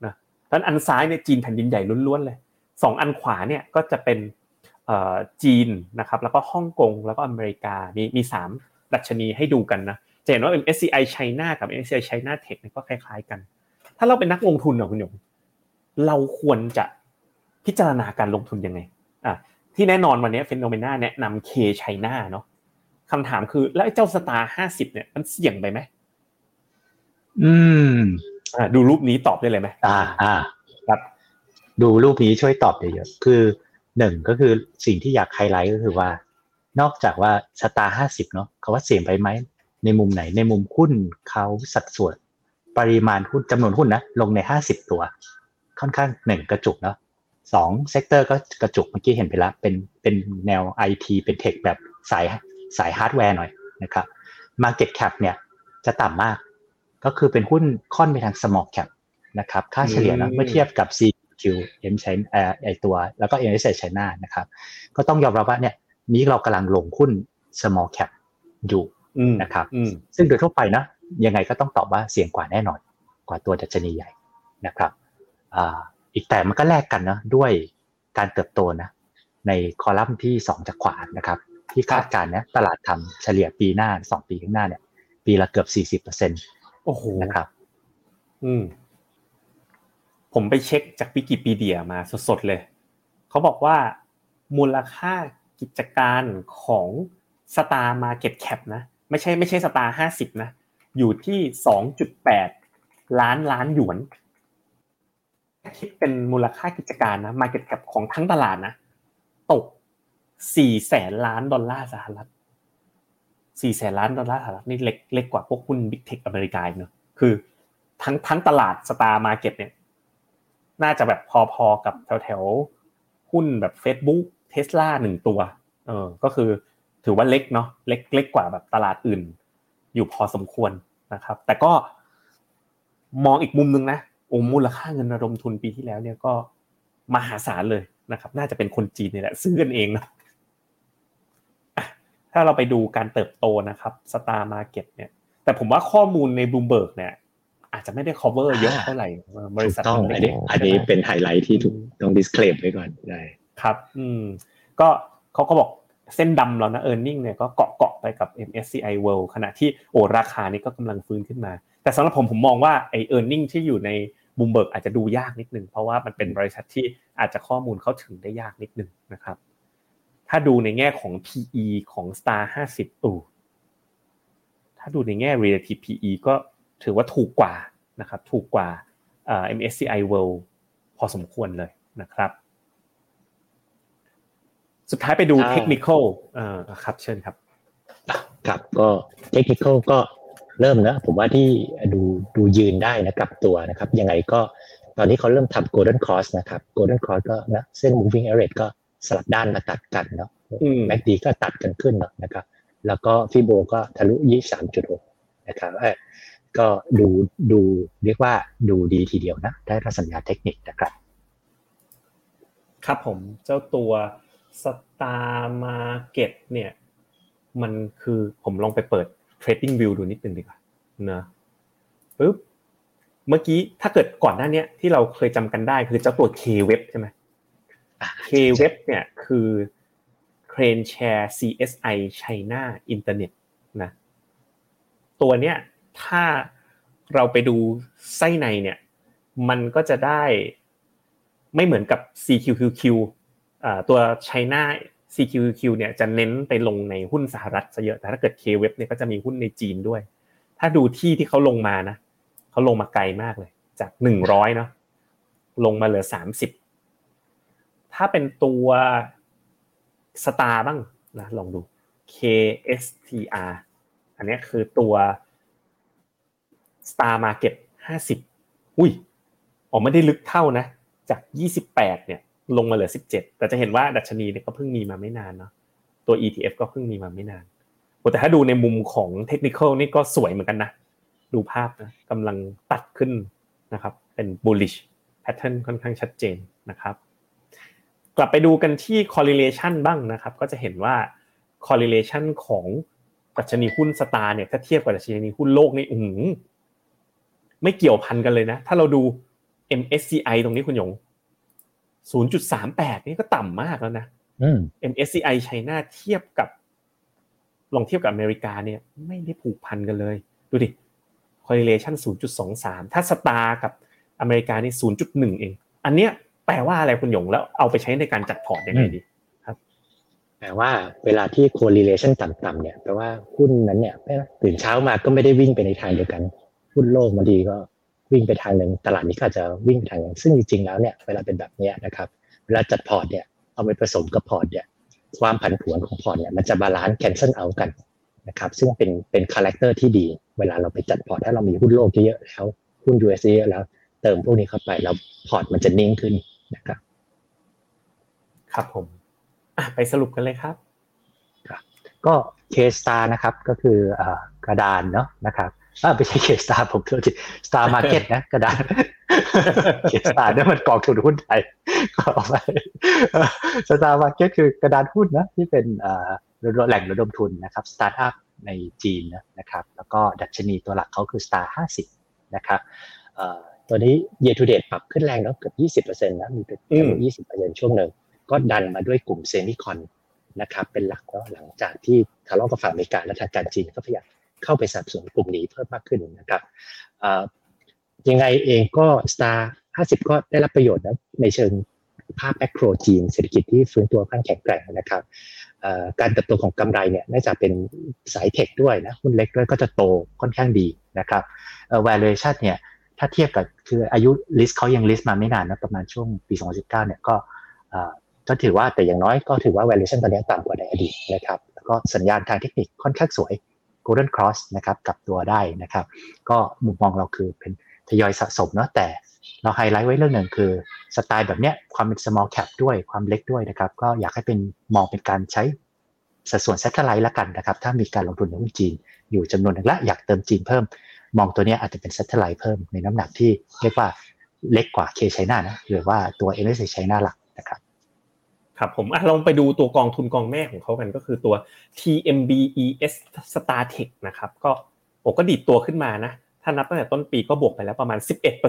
ะดังนั้นอันซ้ายเนี่ยจีนแผ่นดินใหญ่ล้วนๆเลยสองอันขวาเนี่ยก็จะเป็น จีนนะครับแล้วก็ฮ่องกงแล้วก็อเมริกามีมีสามดัชนีให้ดูกันนะจะเห็นว่า MSCI China กับ MSCI China Tech เนี่ยก็คล้ายๆกัน ถ้าเราเป็นนักลงทุนเหรอคุณหยงเราควรจะพิจารณาการลงทุนยังไงอะที่แน่นอนวันนี้ Finnomena แนะนำ K-CHINA เนาะคำถามคือแล้วไอ้เจ้า STAR ห้าสิบเนี่ยมันเสี่ยงไปไหมอืมอ่าดูรูปนี้ตอบได้เลยไหมอ่า อ่า ครับ ดูรูปนี้ช่วยตอบได้เยอะคือ หนึ่งก็คือสิ่งที่อยากไฮไลท์ก็คือว่า นอกจากว่า STAR ห้าสิบเนาะเขาว่าเสี่ยงไปไหมในมุมไหนในมุมหุ้นเขาสัดส่วน ปริมาณหุ้นจำนวนหุ้นนะลงในห้าสิบตัว ค่อนข้างหนึ่งกระจุกเนาะสอง sector ก็กระจุกเมื่อกี้เห็นไปแล้วเป็นเป็นแนวไอทีเป็น tech แบบสายสายฮาร์ดแวร์หน่อยนะครับ Market Cap เนี่ยจะต่ำมาก ก็คือเป็นหุ้นค่อนไปทาง small cap นะครับ ค่าเฉลี่ยนะเมื่อเทียบกับ CQ M ใช้ไอตัว แล้วก็ M S China นะครับ ก็ต้องยอมรับว่าเนี่ยนี้เรากำลังลงหุ้น small cap อยู่อืมนะครับอืมซึ่งโดยทั่วไปนะยังไงก็ต้องตอบว่าเสี่ยงกว่าแน่นอนกว่าตัวดัชนีใหญ่นะครับอ่าอีกแต่มันก็แลกกันนะด้วยการเติบโตนะในคอลัมน์ที่ 2 จากขวานะครับ ที่คาดการณ์นะตลาดทำเฉลี่ยปีหน้า 2 ปีข้างหน้าเนี่ย ปีละเกือบ 40%โอ้โหนะครับ อืม ผมไปเช็คจากวิกิพีเดียมาสดๆเลย เขาบอกว่ามูลค่ากิจการของ Star Market Cap นะไม่ใช่ไม่ใช่ Star ห้าสิบนะ อยู่ที่สองจุดแปดล้านล้านหยวน คิดเป็นมูลค่ากิจการนะ Market Cap ของทั้งตลาดนะ ตกสี่แสนล้านดอลลาร์สหรัฐสี่แสนล้านดอลลาร์สหรัฐนี่เล็กเล็กกว่าพวกหุ้น big tech อเมริกาอีกเนอะคือทั้งทั้งตลาด STAR Market เนี่ย น่าจะแบบพอๆกับแถวๆหุ้นแบบ Facebook Tesla หนึ่งตัว เออ ก็คือถือว่าเล็กเนาะ เล็กเล็กกว่าแบบตลาดอื่น อยู่พอสมควรนะครับ แต่ก็มองอีกมุมนึงนะโอ้มูลค่าเงินระดมทุนปีที่แล้วเนี่ยก็มหาศาลเลยนะครับ น่าจะเป็นคนจีนนี่แหละ ซื้อกันเองนะถ้าเราไปดูการเติบโตนะครับสตาร์มาเก็ตเนี่ย แต่ผมว่าข้อมูลในบ o ูเบิร์กเนี่ย อาจจะไม่ได้ cover เยอะเท่าไหร่เออบริษัทต้องมัอันเล็นี้กๆอันนี้ใช่ไหมเป็นไฮไลท์ที่ถูกต้อง disclaim ไว้ก่อนได้ครับ อืม ก็เขาก็บอกเส้นดำเรานะ e a r n i n g เนี่ยก็เกาะเกาะไปกับ MSCI World ขณะที่โอ้ราคานี้ก็กำลังฟื้นขึ้นมา แต่สำหรับผมผมมองว่าไอ e a r n i n g ที่อยู่ในบูมเบิร์กอาจจะดูยากนิดนึง เพราะว่ามันเป็นบริษัทที่อาจจะข้อมูลเข้าถึงได้ยากนิดนึงนะครับ ถ้าดูในแง่ของ PE ของ Star 50อูถ้าดูในแง่ relative PE ก็ ถือว่าถูกกว่านะครับถูกกว่าเอ่อ MSCI World พอสมควรเลยนะครับ สุดท้ายไปดูอ่าเทคนิคเอ่อครับเชิญครับครับก็เทคนิคก็เริ่มนะผมว่าที่ดูดูยืนได้นะกลับตัวนะครับ ยังไงก็ตอนนี้เขาเริ่มทำ golden cross นะครับ golden cross ก็นะเส้น moving average ก็สลับด้านมาตัดกันเนาะอืมแม็กดีก็ตัดกันขึ้นเนาะนะครับ แล้วก็ฟิโบก็ทะลุ 23.6 นะครับเอ้ย ก็ดูดูเรียกว่าดูดีทีเดียวนะ ได้รับสัญญาณเทคนิคนะครับ ครับผมเจ้าตัว Star Market เนี่ย มันคือผมลองไปเปิด Trading View ดูนิดนึงดีกว่านะปึ๊บเมื่อกี้ถ้าเกิดก่อนหน้าเนี้ยที่เราเคยจำกันได้คือเจ้าตัว K-Web ใช่ไหม K-Web เนี่ยคือ Crane Share CSI China Internet นะตัวเนี้ย ถ้าเราไปดูไส้ในเนี่ย มันก็จะได้ไม่เหมือนกับ CQQQ ตัว China CQQQ เนี่ยจะเน้นไปลงในหุ้นสหรัฐซะเยอะแต่ถ้าเกิด K-Web เนี่ยก็จะมีหุ้นในจีนด้วย ถ้าดูที่ที่เขาลงมานะเขาลงมาไกลมากเลย จากหนึ่งร้อยเนาะลงมาเหลือสามสิบถ้าเป็นตัวสตาร์บ้างนะลองดู KSTR อันนี้คือตัว Star Market ห้าสิบอุ้ยออกไม่ได้ลึกเท่านะ จากยี่สิบแปดเนี่ย ลงมาเหลือสิบเจ็ดแต่จะเห็นว่าดัชนีเนี่ยก็เพิ่งมีมาไม่นานเนาะตัว ETF ก็เพิ่งมีมาไม่นานแต่ถ้าดูในมุมของเทคนิคนี่ก็สวยเหมือนกันนะ ดูภาพนะกำลังตัดขึ้นนะครับ เป็น bullish pattern ค่อนข้างชัดเจนนะครับ กลับไปดูกันที่ correlation บ้างนะครับ ก็จะเห็นว่า correlation ของดัชนีหุ้นสตาร์เนี่ยถ้าเทียบกับดัชนีหุ้นโลกนี่อือหือ ไม่เกี่ยวพันกันเลยนะ ถ้าเราดู MSCI ตรงนี้คุณหยง 0.38 นี่ก็ต่ำมากแล้วนะอืม MSCI China เทียบกับ ลองเทียบกับอเมริกาเนี่ย ไม่ได้ผูกพันกันเลย ดูดิ correlation 0.23 ถ้า STAR กับอเมริกานี่ 0.1 เอง อันเนี้ยแปลว่าอะไรคุณหยงแล้วเอาไปใช้ในการจัดพอร์ตยังไงดีแปลว่าเวลาที่ correlation ต่ำๆเนี่ยแปลว่าหุ้นนั้นเนี่ยตื่นเช้ามาก็ไม่ได้วิ่งไปในทางเดียวกัน หุ้นโลกบางทีก็วิ่งไปทางหนึ่งตลาดนี้ก็จะวิ่งทางหนึ่งซึ่งจริงๆแล้วเนี่ยเวลาเป็นแบบนี้นะครับเวลาจัดพอร์ตเนี่ยเอาไปผสมกับพอร์ตเนี่ยความผันผวนของพอร์ตเนี่ยมันจะ balance cancel เอากันนะครับซึ่งเป็นเป็น character ที่ดี เวลาเราไปจัดพอร์ตถ้าเรามีหุ้นโลกเยอะแล้วหุ้น US เยอะแล้ว เติมพวกนี้เข้าไปแล้วพอร์ตมันจะนิ่งขึ้นนะครับครับผมอะไปสรุปกันเลยครับ ก็ K-STAR นะครับก็คือกระดานเนาะนะครับ ไม่ใช่ K-STAR ผมโทษที STAR Market นะกระดาน K-STAR นี่มันกองทุนหุ้นไทยก็เอาไปSTAR Market คือกระดานหุ้นนะที่เป็นแหล่งระดมทุนนะครับสตาร์ทอัพในจีนนะครับ แล้วก็ดัชนีตัวหลักเขาคือ Star 50 นะครับตัวนี้ year to date ปรับขึ้นแรงแล้วเกือบ20%นะมีเป็น20%ช่วงหนึ่งก็ดันมาด้วยกลุ่ม semicon นะครับเป็นหลักแล้วหลังจากที่ทะเลาะกับฝั่งอเมริกาและทางการจีนก็พยายาม เข้าไปสนับสนุนกลุ่มนี้เพิ่มมากขึ้นนะครับยังไงเองก็ Star 50 ก็ได้รับประโยชน์นะในเชิงภาพแมกโรจีนเศรษฐกิจที่ฟื้นตัวค่อนแข็งแกร่งนะครับการเติบโตของกำไรเนี่ยน่าจะเป็นสายเทคด้วยนะหุ้นเล็กด้วยก็จะโตค่อนข้างดีนะครับ valuation เนี่ยถ้าเทียบกับคืออายุลิสต์เขายังลิสต์มาไม่นานนะประมาณช่วงปี 2019 เนี่ยก็ก็ถือว่าแต่อย่างน้อยก็ถือว่า valuation ตอนนี้ต่ำกว่าในอดีตนะครับ แล้วก็สัญญาณทางเทคนิคค่อนข้างสวย golden cross นะครับกับตัวได้นะครับ ก็มุมมองเราคือเป็นทยอยสะสมเนาะแต่เราไฮไลท์ไว้เรื่องหนึ่งคือสไตล์แบบเนี้ยความเป็น small cap ด้วยความเล็กด้วยนะครับ ก็อยากให้เป็นมองเป็นการใช้สัดส่วน satellite ละกันนะครับ ถ้ามีการลงทุนในหุ้นจีน อยู่จำนวนหนึ่งและอยากเติมจีนเพิ่ม มองตัวนี้อาจจะเป็น satellite เพิ่มในน้ำหนักที่เรียกว่าเล็กกว่า K China นะหรือว่าตัว MSCI China หลักนะครับ ครับผมลองไปดูตัวกองทุนกองแม่ของเขากันก็คือตัว TMBES StarTech นะครับก็โอ้ก็ดีดตัวขึ้นมานะถ้านับตั้งแต่ต้นปีก็บวกไปแล้วประมาณ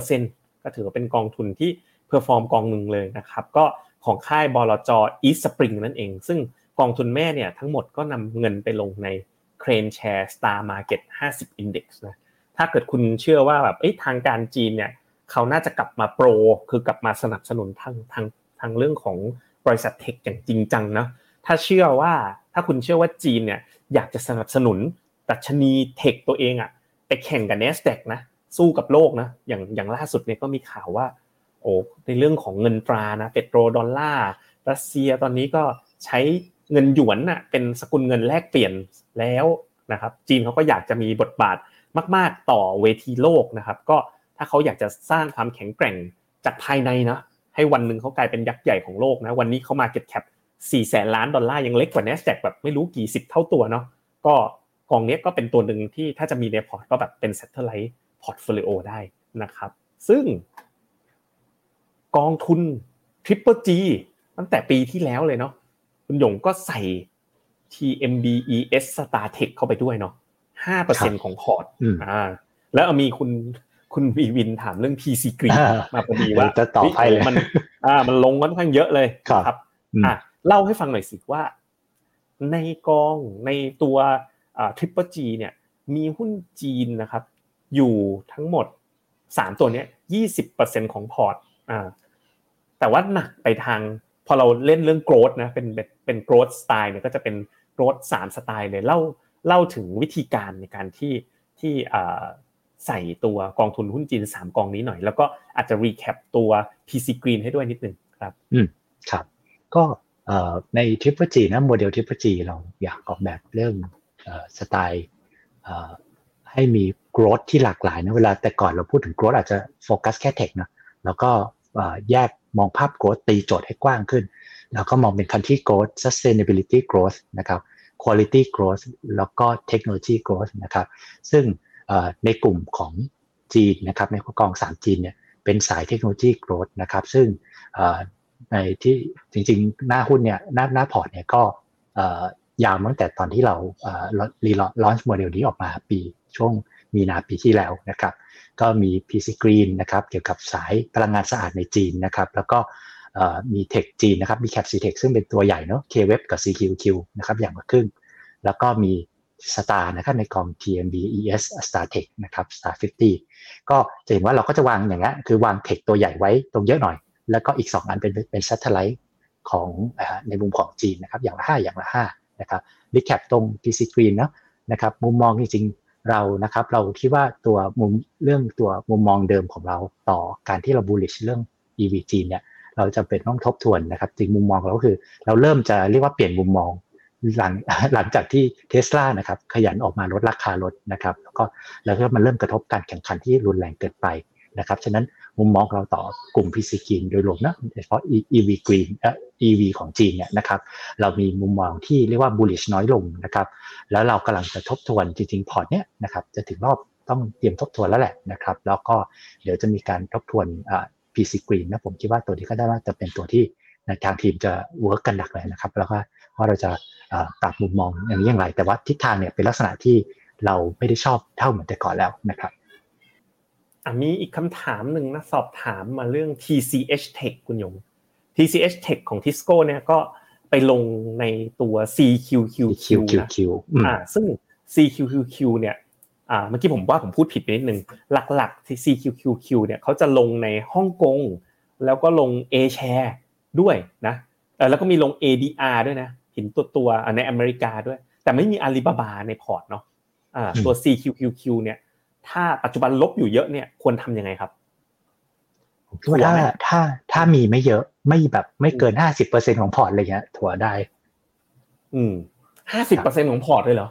11%ก็ถือว่าเป็นกองทุนที่ perform กองหนึ่งเลยนะครับก็ของค่ายบลจ East Spring นั่นเอง ซึ่งกองทุนแม่เนี่ยทั้งหมดก็นำเงินไปลงใน KraneShares Star Market 50 Index นะถ้าเกิดคุณเชื่อว่าแบบทางการจีนเนี่ยเขาน่าจะกลับมา pro คือกลับมาสนับสนุนทางทางทางเรื่องของ บริษัทเทคอย่างจริงจังนะถ้าเชื่อว่าถ้าคุณเชื่อว่าจีนเนี่ยอยากจะสนับสนุนดัชนีเทคตัวเองอะไปแข่งกับ n นสแ a q นะสู้กับโลกนะอย่างอย่างล่าสุดเนี่ยก็มีข่าวว่าโอ้ในเรื่องของเงินตรานะเปโตรดอลลาร์รัสเซียตอนนี้ก็ใช้เงินหยวนน่ะเป็นสกุลเงินแลกเปลี่ยนแล้วนะครับจีนเขาก็อยากจะมีบทบาทมาก ๆ ต่อเวทีโลกนะครับก็ถ้าเขาอยากจะสร้างความแข็งแกร่งจากภายในนะ ให้วันหนึ่งเขากลายเป็นยักษ์ใหญ่ของโลกนะวันนี้เขามาเก็ตแคปสี่แสนล้านดอลลาร์ยังเล็กกว่า n นสแ a q แบบไม่รู้กี่สิบเท่าตัวเนาะก็กองนี้ก็เป็นตัวหนึ่งที่ถ้าจะมีในพอร์ตก็แบบเป็น satellite portfolio ได้นะครับ ซึ่ง กองทุน Triple G ตั้งแต่ปีที่แล้วเลยเนาะคุณหยงก็ใส่ TMBES Star Tech เข้าไปด้วยเนาะห้าเปอร์เซ็นของพอร์ตอ่าแล้วมีคุณ คุณวีวินถามเรื่อง P-CGREEN มาพอดีว่าจะตอบให้เลยมัน อ่า มันลงค่อนข้างเยอะเลยครับอ่าเล่าให้ฟังหน่อยสิว่า ในกองในตัว Triple G เนี่ย มีหุ้นจีนนะครับ อยู่ทั้งหมดสามตัวเนี้ยยี่สิบเปอร์เซ็นของพอร์ตอ่าแต่ว่าหนักไปทาง พอเราเล่นเรื่อง growth นะเป็นเป็น growth style เนี่ยก็จะเป็น growth สามสไตล์เลยเล่าเล่าถึงวิธีการในการที่ที่ ใส่ตัวกองทุนหุ้นจีนสามกองนี้หน่อย แล้วก็อาจจะรีแคปตัว PC Green ให้ด้วยนิดนึงครับอืมครับ ก็ใน Triple G นะโมเดล Triple G เราอยากออกแบบเรื่องสไตล์ให้มี growth ที่หลากหลายนะเวลาแต่ก่อนเราพูดถึง growth อาจจะโฟกัสแค่ tech นะแล้วก็แยกมองภาพ growth ตีโจทย์ให้กว้างขึ้น แล้วก็มองเป็น country growth sustainability growth นะครับ quality growth แล้วก็ technology growth นะครับ ซึ่ง ในกลุ่มของจีนนะครับในกองสามจีนเนี่ยเป็นสายเทคโนโลยี growth นะครับซึ่งในที่จริงๆ หน้าหุ้นเนี่ยหน้าหน้าพอร์ตเนี่ยก็ยาวตั้งแต่ตอนที่เรารีลอนช์โมเดลนี้ออกมาปีช่วงมีนาปีที่แล้วนะครับก็มี PC Green นะครับเกี่ยวกับสายพลังงานสะอาดในจีนนะครับแล้วก็มีเทคจีนนะครับมี Cap c t e c h ซึ่งเป็นตัวใหญ่เนาะ K-Web กับ CQQ นะครับอย่างละครึ่ง แล้วก็มี Star นะครับในกอง TMB ES Star Tech นะครับ Star 50 ก็จะเห็นว่าเราก็จะวางอย่างนี้คือวางเทคตัวใหญ่ไว้ตรงเยอะหน่อย แล้วก็อีก 2 อันเป็นเป็น satellite ของในมุมของจีนนะครับอย่างละ5อย่างละ5นะครับรีแคปตรง PC Green เนาะนะครับมุมมองจริงๆเรานะครับเราคิดว่าตัวมุมเรื่องตัวมุมมองเดิมของเราต่อการที่เรา bullish เรื่อง EV จีนเนี่ยเราจะเป็นต้องทบทวนนะครับจริงมุมมองเราก็คือ เราเริ่มจะเรียกว่าเปลี่ยนมุมมอง หลังหลังจากที่เทสลานะครับขยันออกมาลดราคารถนะครับแล้วก็แล้วก็มันเริ่มกระทบการแข่งขันที่รุนแรงเกินไปนะครับฉะนั้นมุมมองเราต่อกลุ่ม PC Green โดยรวมนะโดยเฉพาะ EV Green เอ่อ EV ของจีนเนี่ยนะครับเรามีมุมมองที่เรียกว่า bullish น้อยลงนะครับแล้วเรากำลังจะทบทวนจริงๆพอร์ตเนี่ยนะครับจะถึงรอบต้องเตรียมทบทวนแล้วแหละนะครับแล้วก็เดี๋ยวจะมีการทบทวนอ่า P-CGREEN นะผมคิดว่าตัวนี้ก็ได้ว่าจะเป็นตัวที่ทางทีมจะ work กันหนักเลยนะครับแล้วก็ว่าเราจะ ปรับมุมมองอย่างนี้อย่างไร แต่ว่าทิศทางเนี่ยเป็นลักษณะที่เราไม่ได้ชอบเท่าเหมือนแต่ก่อนแล้วนะครับมีอีกคำถามหนึ่งนะสอบถามมาเรื่อง TCH Tech คุณยง TCH Tech ของ Tisco เนี่ยก็ไปลงในตัว CQQQ นะอ่าซึ่ง CQQQ เนี่ยอ่าเมื่อกี้ผมว่าผมพูดผิดไปนิดนึงหลักๆที่ CQQQ เนี่ยเขาจะลงในฮ่องกงแล้วก็ลง A share ด้วยนะแล้วก็มีลง ADR ด้วยนะเห็นตัวตัวในอเมริกาด้วย แต่ไม่มีอาลีบาบาในพอร์ตเนาะอ่าตัว CQQQ เนี่ย ถ้าปัจจุบันลบอยู่เยอะเนี่ยควรทำยังไงครับถ้าถ้าถ้ามีไม่เยอะไม่แบบไม่เกินห้าสิบเปอร์เซ็นต์ของพอร์ตอะไรเงี้ยถัวได้ อืมห้าสิบเปอร์เซ็นต์ของพอร์ตเลยเหรอ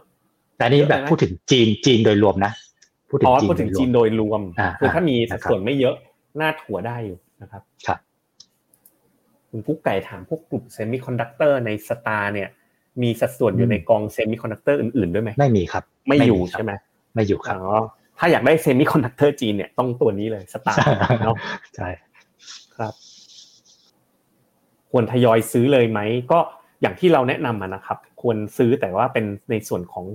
แต่นี่แบบพูดถึงจีนจีนโดยรวมนะพูดถึงจีนพูดถึงจีนโดยรวมคือถ้ามีสัดส่วนไม่เยอะน่าถัวได้อยู่นะครับครับ คุณพุกไก่ถามพวกกลุ่มเซมิคอนดักเตอร์ใน STAR เนี่ย มีสัดส่วนอยู่ในกองเซมิคอนดักเตอร์อื่นๆด้วยไหมไม่มีครับ ไม่อยู่ใช่ไหมไม่อยู่ครับอ๋อถ้าอยากได้เซมิคอนดักเตอร์จีนเนี่ยต้องตัวนี้เลย STAR เนาะใช่ครับ ควรทยอยซื้อเลยไหมก็อย่างที่เราแนะนำนะครับ ควรซื้อแต่ว่าเป็นในส่วนของ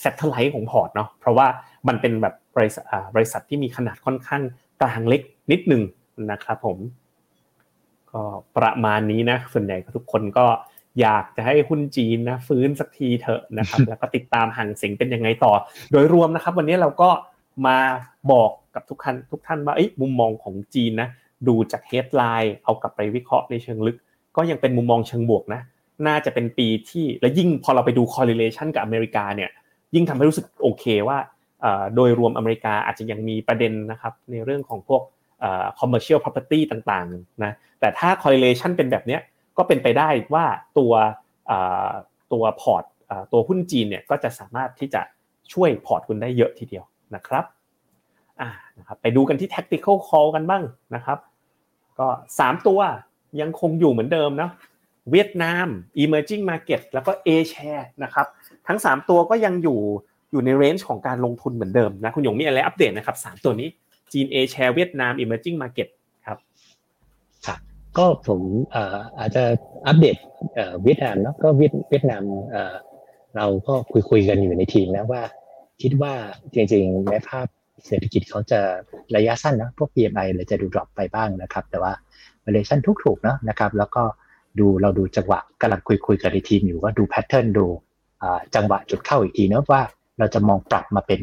satellite ของพอร์ตเนาะเพราะว่ามันเป็นแบบบริษัทบริษัทที่มีขนาดค่อนข้างกลางเล็กนิดนึงนะครับผม ก็ประมาณนี้นะ ส่วนใหญ่ทุกคนก็อยากจะให้หุ้นจีนนะฟื้นสักทีเถอะนะครับ แล้วก็ติดตามห่างเสียงเป็นยังไงต่อ โดยรวมนะครับ วันนี้เราก็มาบอกกับทุกท่านทุกท่านว่ามุมมองของจีนนะดูจากเฮดไลน์เอากลับไปวิเคราะห์ในเชิงลึก ก็ยังเป็นมุมมองเชิงบวกนะ น่าจะเป็นปีที่และยิ่งพอเราไปดู correlation กับอเมริกาเนี่ยยิ่งทำให้รู้สึกโอเคว่าโดยรวมอเมริกาอาจจะยังมีประเด็นนะครับในเรื่องของพวก commercial property ต่างๆนะแต่ถ้า correlation เป็นแบบนี้ก็เป็นไปได้ว่าตัวตัวพอร์ตตัวหุ้นจีนเนี่ยก็จะสามารถที่จะช่วยพอร์ตคุณได้เยอะทีเดียวนะครับอ่านะครับไปดูกันที่ tactical call กันบ้างนะครับ ก็ 3 ตัวยังคงอยู่เหมือนเดิมนะเวียดนาม emerging market แล้วก็ A share นะครับทั้ง 3 ตัวก็ยังอยู่อยู่ใน range ของการลงทุนเหมือนเดิมนะคุณหยงมีอะไรอัปเดตนะครับ 3 ตัวนี้ จีน A share เวียดนาม emerging market ครับครับก็ผมอาจจะอัปเดตเวียดนามเนาะก็เวียดเวียดนามเราก็คุยคุยกันอยู่ในทีมนะว่า คิดว่าจริงๆในภาพเศรษฐกิจเขาจะระยะสั้นนะพวก PMI เลยจะดู drop ไปบ้างนะครับ แต่ว่า valuation ทุกถูกนะนะครับ แล้วก็ดูเราดูจังหวะกำลังคุยคุยกับในทีมอยู่ว่าดู pattern ดูจังหวะจุดเข้าอีกทีเนะว่าเราจะมองปรับมาเป็น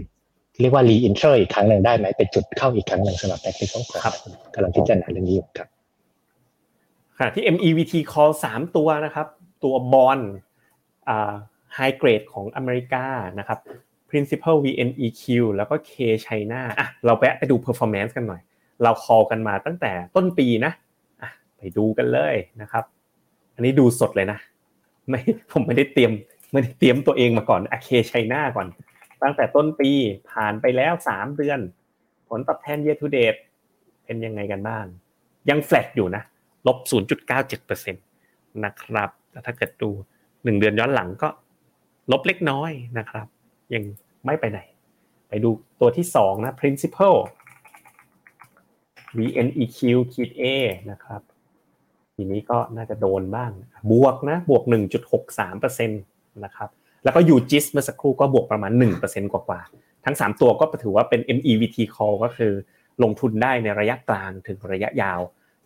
เรียกว่า re enter อีกครั้งหนึ่งได้ไหมเป็นจุดเข้าอีกครั้งหนึ่งสำหรับ tactical ครับกำลังพิจารณาเรื่องนี้อยู่ครับค่ะที่ MEVT call 3ตัวนะครับ ตัวบอลอ่า high grade ของอเมริกานะครับ principal VNEQ แล้วก็ K China อะเราแวะไปดู performance กันหน่อย เรา call กันมาตั้งแต่ต้นปีนะอะไปดูกันเลยนะครับ อันนี้ดูสดเลยนะ ไม่ผมไม่ได้เตรียมไม่ได้เตรียมตัวเองมาก่อนอะเคชัยนาก่อน ตั้งแต่ต้นปีผ่านไปแล้วสามเดือน ผลตอบแทน year to date เป็นยังไงกันบ้าง ยังแฟลตอยู่นะลบ 0.97%นะครับแต่ถ้าเกิดดูหนึ่งเดือนย้อนหลังก็ลบเล็กน้อยนะครับ ยังไม่ไปไหน ไปดูตัวที่สองนะ principal VNEQ ขีด A นะครับ ทีนี้ก็น่าจะโดนบ้าง บวกนะ บวก 1.63%นะครับ แล้วก็ยูจิสเมื่อสักครู่ก็บวกประมาณ 1%กว่าๆทั้ง 3 ตัวก็ถือว่าเป็น MEVT call ก็คือ ลงทุนได้ในระยะกลางถึงระยะยาว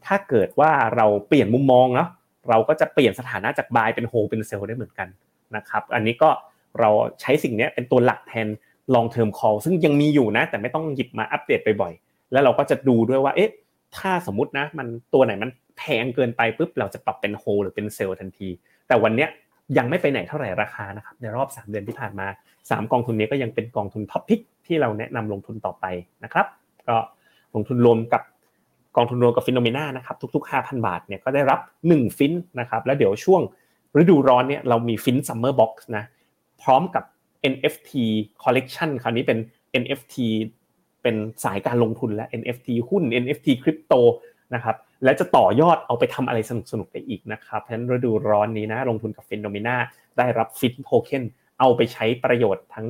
ถ้าเกิดว่าเราเปลี่ยนมุมมองเนาะเราก็จะเปลี่ยนสถานะจากบายเป็นโฮเป็นเซลได้เหมือนกันนะครับอันนี้ก็เราใช้สิ่งนี้เป็นตัวหลักแทน long term call ซึ่งยังมีอยู่นะ แต่ไม่ต้องหยิบมาอัปเดตบ่อยๆแล้วเราก็จะดูด้วยว่าเอ๊ะถ้าสมมตินะมันตัวไหนมันแพงเกินไปปุ๊บเราจะปรับเป็นโฮหรือเป็นเซลทันที แต่วันเนี้ย ยังไม่ไปไหนเท่าไหร่ราคานะครับในรอบ 3 เดือนที่ผ่านมา 3 กองทุนนี้ก็ยังเป็นกองทุน top pick ที่เราแนะนำลงทุนต่อไปนะครับก็ลงทุนรวมกับกองทุนรวมกับ FINNOMENA นะครับทุก ๆ 5,000 บาทเนี่ยก็ได้รับ 1 ฟินนะครับแล้วเดี๋ยวช่วงฤดูร้อนเนี่ยเรามี FIN Summer Box นะพร้อมกับ NFT collection คราวนี้เป็น NFT เป็นสายการลงทุนและ NFT หุ้น NFT คริปโตนะครับ และจะต่อยอดเอาไปทำอะไรสนุกๆได้อีกนะครับเพราะฉะนั้นฤดูร้อนนี้นะลงทุนกับ FINNOMENA ได้รับ FIN Token เอาไปใช้ประโยชน์ทั้ง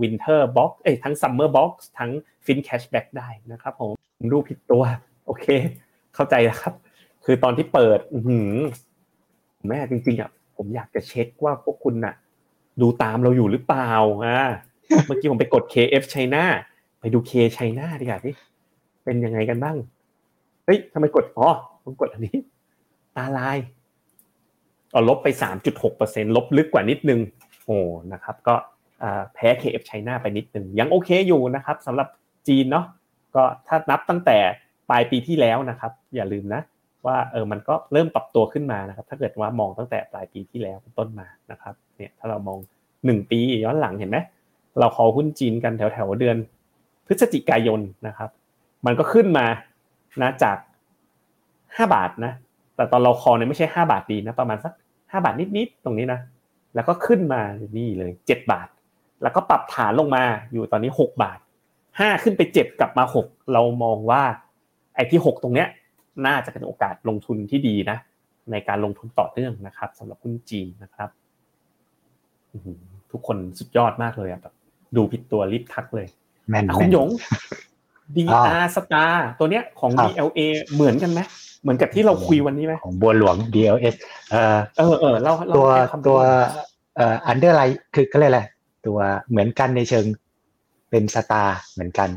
Winter Box เอ้ยทั้ง Summer Box ทั้ง FIN Cashback ได้นะครับผมดูผิดตัว โอเค เข้าใจแล้วครับ คือตอนที่เปิดหืมแม่จริงๆอะผมอยากจะเช็คว่าพวกคุณน่ะ ดูตามเราอยู่หรือเปล่าอ่าเมื่อกี้ผมไปกด KF China ไปดู K China ดีกว่าที่เป็นยังไงกันบ้าง เฮ้ยทำไมกดอ๋อผมกดอันนี้ ตาลายอ๋อลบไป 3.6%ลบลึกกว่านิดนึงโอ้นะครับ ก็แพ้ KF China ไปนิดนึง ยังโอเคอยู่นะครับสำหรับจีนเนาะก็ถ้านับตั้งแต่ปลายปีที่แล้วนะครับ อย่าลืมนะ ว่าเออมันก็เริ่มปรับตัวขึ้นมานะครับ ถ้าเกิดว่ามองตั้งแต่ปลายปีที่แล้วต้นมานะครับเนี่ยถ้าเรามองหนึ่งปีย้อนหลังเห็นไหมเราคอหุ้นจีนกันแถวแถวเดือน พฤศจิกายนนะครับ มันก็ขึ้นมา นะจากห้าบาทนะ แต่ตอนเราคอเนี่ยไม่ใช่ห้าบาทดีนะประมาณสักห้าบาทนิดๆตรงนี้นะแล้วก็ขึ้นมานี่เลยเจ็ดบาท แล้วก็ปรับฐานลงมาอยู่ตอนนี้หกบาทห้าขึ้นไปเจ็ดกลับมาหกเรามองว่า ไอ้ที่หกตรงเนี้ย น่าจะเป็นโอกาสลงทุนที่ดีนะ ในการลงทุนต่อเนื่องนะครับสำหรับหุ้นจีนนะครับทุกคนสุดยอดมากเลยอะแบบดูผิดตัวรีบทักเลยแม่นคุณหยง DR Star ตัวเนี้ยของ DLA เหมือนกันไหมเหมือนกับที่เราคุยวันนี้ไหมของบัวหลวง DLS เอ่อเออเออเราตัวตัวเอ่ออันเดอร์ไลคือก็เลยแหละตัวเหมือนกันในเชิงเป็นสตาร์เหมือนกัน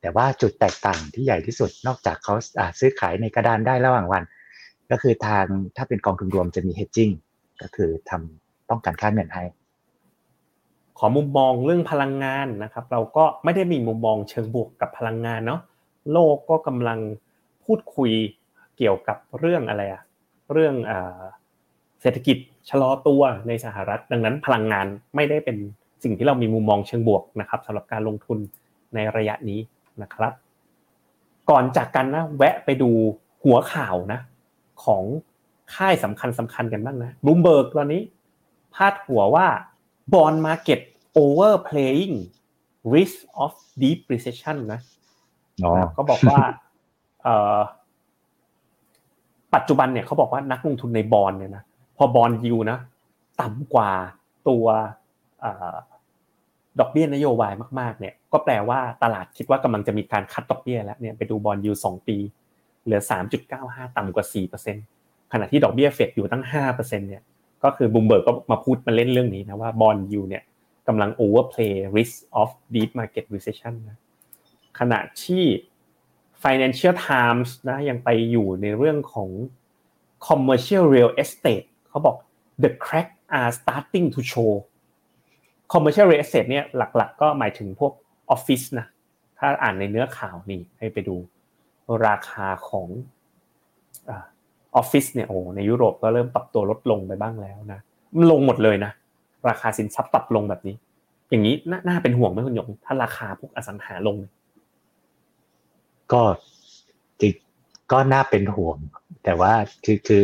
แต่ว่าจุดแตกต่างที่ใหญ่ที่สุดนอกจากเขาซื้อขายในกระดานได้ระหว่างวัน ก็คือทางถ้าเป็นกองทุนรวมจะมี hedging ก็คือทำป้องกันค่าเงินให้ ขอมุมมองเรื่องพลังงานนะครับ เราก็ไม่ได้มีมุมมองเชิงบวกกับพลังงานเนาะโลกก็กำลังพูดคุยเกี่ยวกับเรื่องอะไรอะเรื่องเศรษฐกิจชะลอตัวในสหรัฐ ดังนั้นพลังงานไม่ได้เป็นสิ่งที่เรามีมุมมองเชิงบวกนะครับสำหรับการลงทุนในระยะนี้นะครับ ก่อนจากกันนะแวะไปดูหัวข่าวนะ ของค่ายสำคัญสำคัญกันบ้างนะบลูมเบิร์กตอนนี้ พาดหัวว่า bond market overplaying risk of deep recession นะเขาบอกว่าปัจจุบันเนี่ยเขาบอกว่านักลงทุนใน bond เนี่ยนะพอ bond yield นะต่ำกว่าตัวดอกเบี้ยนโยบายมากๆเนี่ยก็แปลว่าตลาดคิดว่ากำลังจะมีการ cut ดอกเบี้ยแล้วเนี่ยไปดู bond yield สองปี เหลือ 3.95 ต่ำกว่า 4%ขณะที่ดอกเบี้ยเฟดอยู่ตั้ง5%เนี่ยก็คือบลูมเบิร์กก็มาพูดมาเล่นเรื่องนี้นะว่า bond yield เนี่ย กำลัง overplay risk of deep market recession นะขณะที่ Financial Times นะยังไปอยู่ในเรื่องของ commercial real estate เขาบอก the crack are starting to show commercial real estate เนี่ยหลักๆ ก็หมายถึงพวกออฟฟิศนะ ถ้าอ่านในเนื้อข่าวนี่ให้ไปดูราคาของออฟฟิศเนี่ยโอ้ในยุโรปก็เริ่มปรับตัวลดลงไปบ้างแล้วนะมันลงหมดเลยนะ ราคาสินทรัพย์ปรับลงแบบนี้ อย่างนี้น่าเป็นห่วงไหมคุณหยงถ้าราคาพวกอสังหาลง ก็จริงก็น่าเป็นห่วง แต่ว่าคือคือ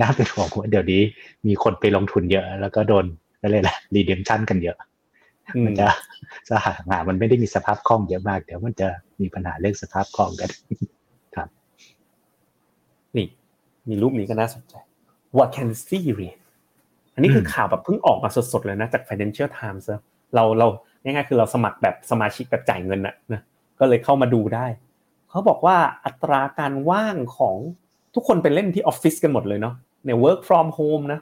น่าเป็นห่วงว่าเดี๋ยวนี้มีคนไปลงทุนเยอะ แล้วก็โดนก็เลยแหละรีเดมชั่นกันเยอะมันจะสหางามันไม่ได้มีสภาพคล่องเยอะมากเดี๋ยวมันจะมีปัญหาเรื่องสภาพคล่องกันครับ นี่ มีรูปนี้ก็น่าสนใจ vacancy rate อันนี้คือข่าวแบบเพิ่งออกมาสดๆเลยนะจาก Financial Times เราเราง่ายๆคือเราสมัครแบบสมาชิกแบบจ่ายเงินนะนะก็เลยเข้ามาดูได้ เขาบอกว่าอัตราการว่างของทุกคนไปเล่นที่ออฟฟิศกันหมดเลยเนาะใน work from home นะ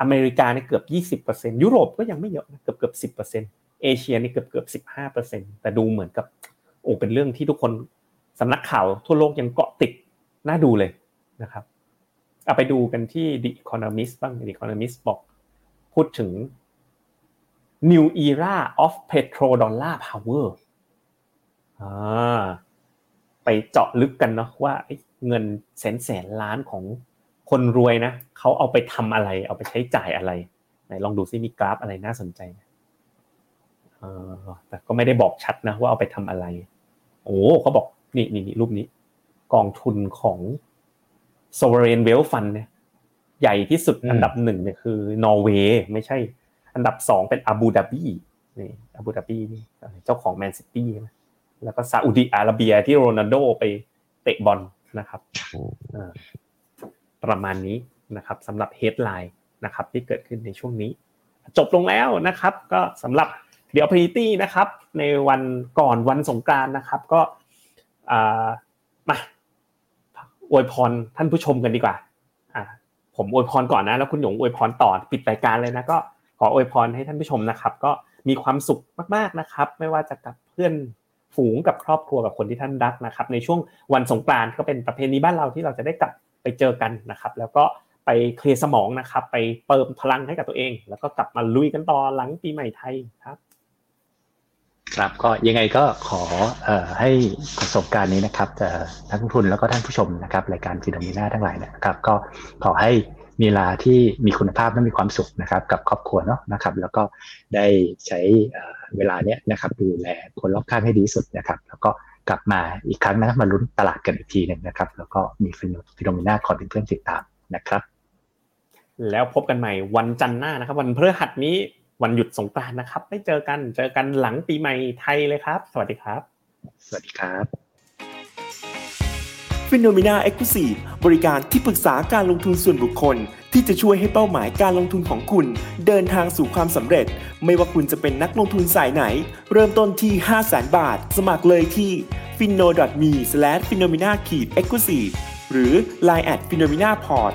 อเมริกาเนี่ยเกือบ 20%ยุโรปก็ยังไม่เยอะเกือบเกือบ10%เอเชียนี่เกือบเกือบ15%แต่ดูเหมือนกับโอ้เป็นเรื่องที่ทุกคนสำนักข่าวทั่วโลกยังเกาะติดน่าดูเลยนะครับ เอาไปดูกันที่ The Economist บ้าง The Economist บอก พูดถึง New Era of Petrodollar Power อ่าไปเจาะลึกกันเนาะว่าเงินแสนแสนล้านของคนรวยนะเขาเอาไปทำอะไร เอาไปใช้จ่ายอะไรไหนลองดูซิมีกราฟอะไรน่าสนใจอแต่ก็ไม่ได้บอกชัดนะว่าเอาไปทำอะไร โอ้เขาบอกนี่นี่นี่รูปนี้ กองทุนของ sovereign wealth fund เนี่ยใหญ่ที่สุดอันดับหนึ่งเนี่ยคือนอร์เวย์ไม่ใช่ อันดับสองเป็นอาบูดาบีนี่อาบูดาบีนี่เจ้าของแมนซิตี้นะแล้วก็ซาอุดิอาระเบียที่โรนัลโดไปเตะบอลนะครับประมาณนี้นะครับสำหรับ headline นะครับที่เกิดขึ้นในช่วงนี้ จบลงแล้วนะครับ ก็สำหรับเดี๋ยวพ r ตี้นะครับ ในวันก่อนวันสงกรานต์นะครับ ก็มา อวยพรท่านผู้ชมกันดีกว่า อ่าผมอวยพรก่อนนะ แล้วคุณหยงอวยพรต่อปิดรายการเลยนะก็ขออวยพรให้ท่านผู้ชมนะครับ ก็มีความสุขมากๆนะครับ ไม่ว่าจะกับเพื่อนฝูงกับครอบครัวกับคนที่ท่านรักนะครับ ในช่วงวันสงกรานต์ก็เป็นประเพณีบ้านเราที่เราจะได้กลับไปเจอกันนะครับ แล้วก็ไปเคลียร์สมองนะครับ ไปเติมพลังให้กับตัวเอง แล้วก็กลับมาลุยกันต่อหลังปีใหม่ไทยครับ ครับก็ยังไงก็ขออให้ประสบการณ์นี้นะครับทั้งทุนแล้วก็ท่านผู้ชมนะครับรายการฟิโนมีนาทั้งหลายนะครับ ก็ขอให้มีเวลาที่มีคุณภาพและมีความสุขนะครับ กับครอบครัวเนาะนะครับ แล้วก็ได้ใช้เวลาเนี้ยนะครับดูแลคนรอบข้างให้ดีสุดนะครับ แล้วก็กลับมาอีกครั้งนะมาลุ้นตลาดกันอีกทีหนึ่งนะครับ แล้วก็มีฟิโนมิน่าคอยเป็นเพื่อนติดตามนะครับ แล้วพบกันใหม่วันจันทร์หน้านะครับ วันพฤหัสนี้ วันหยุดสงกรานต์นะครับไม่เจอกันเจอกันหลังปีใหม่ไทยเลยครับ สวัสดีครับ สวัสดีครับ f i n o m e n a e x c l u s i v e บริการที่ปรึกษาการลงทุนส่วนบุคคล ที่จะช่วยให้เป้าหมายการลงทุนของคุณ เดินทางสู่ความสำเร็จ ไม่ว่าคุณจะเป็นนักลงทุนสายไหน เริ่มต้นที่ 5 0 0 0 0 0 บาท สมัครเลยที่ f i n o m e f i n o m e n a e x c l u s i v e หรือ line at f i n o m e n a p o r t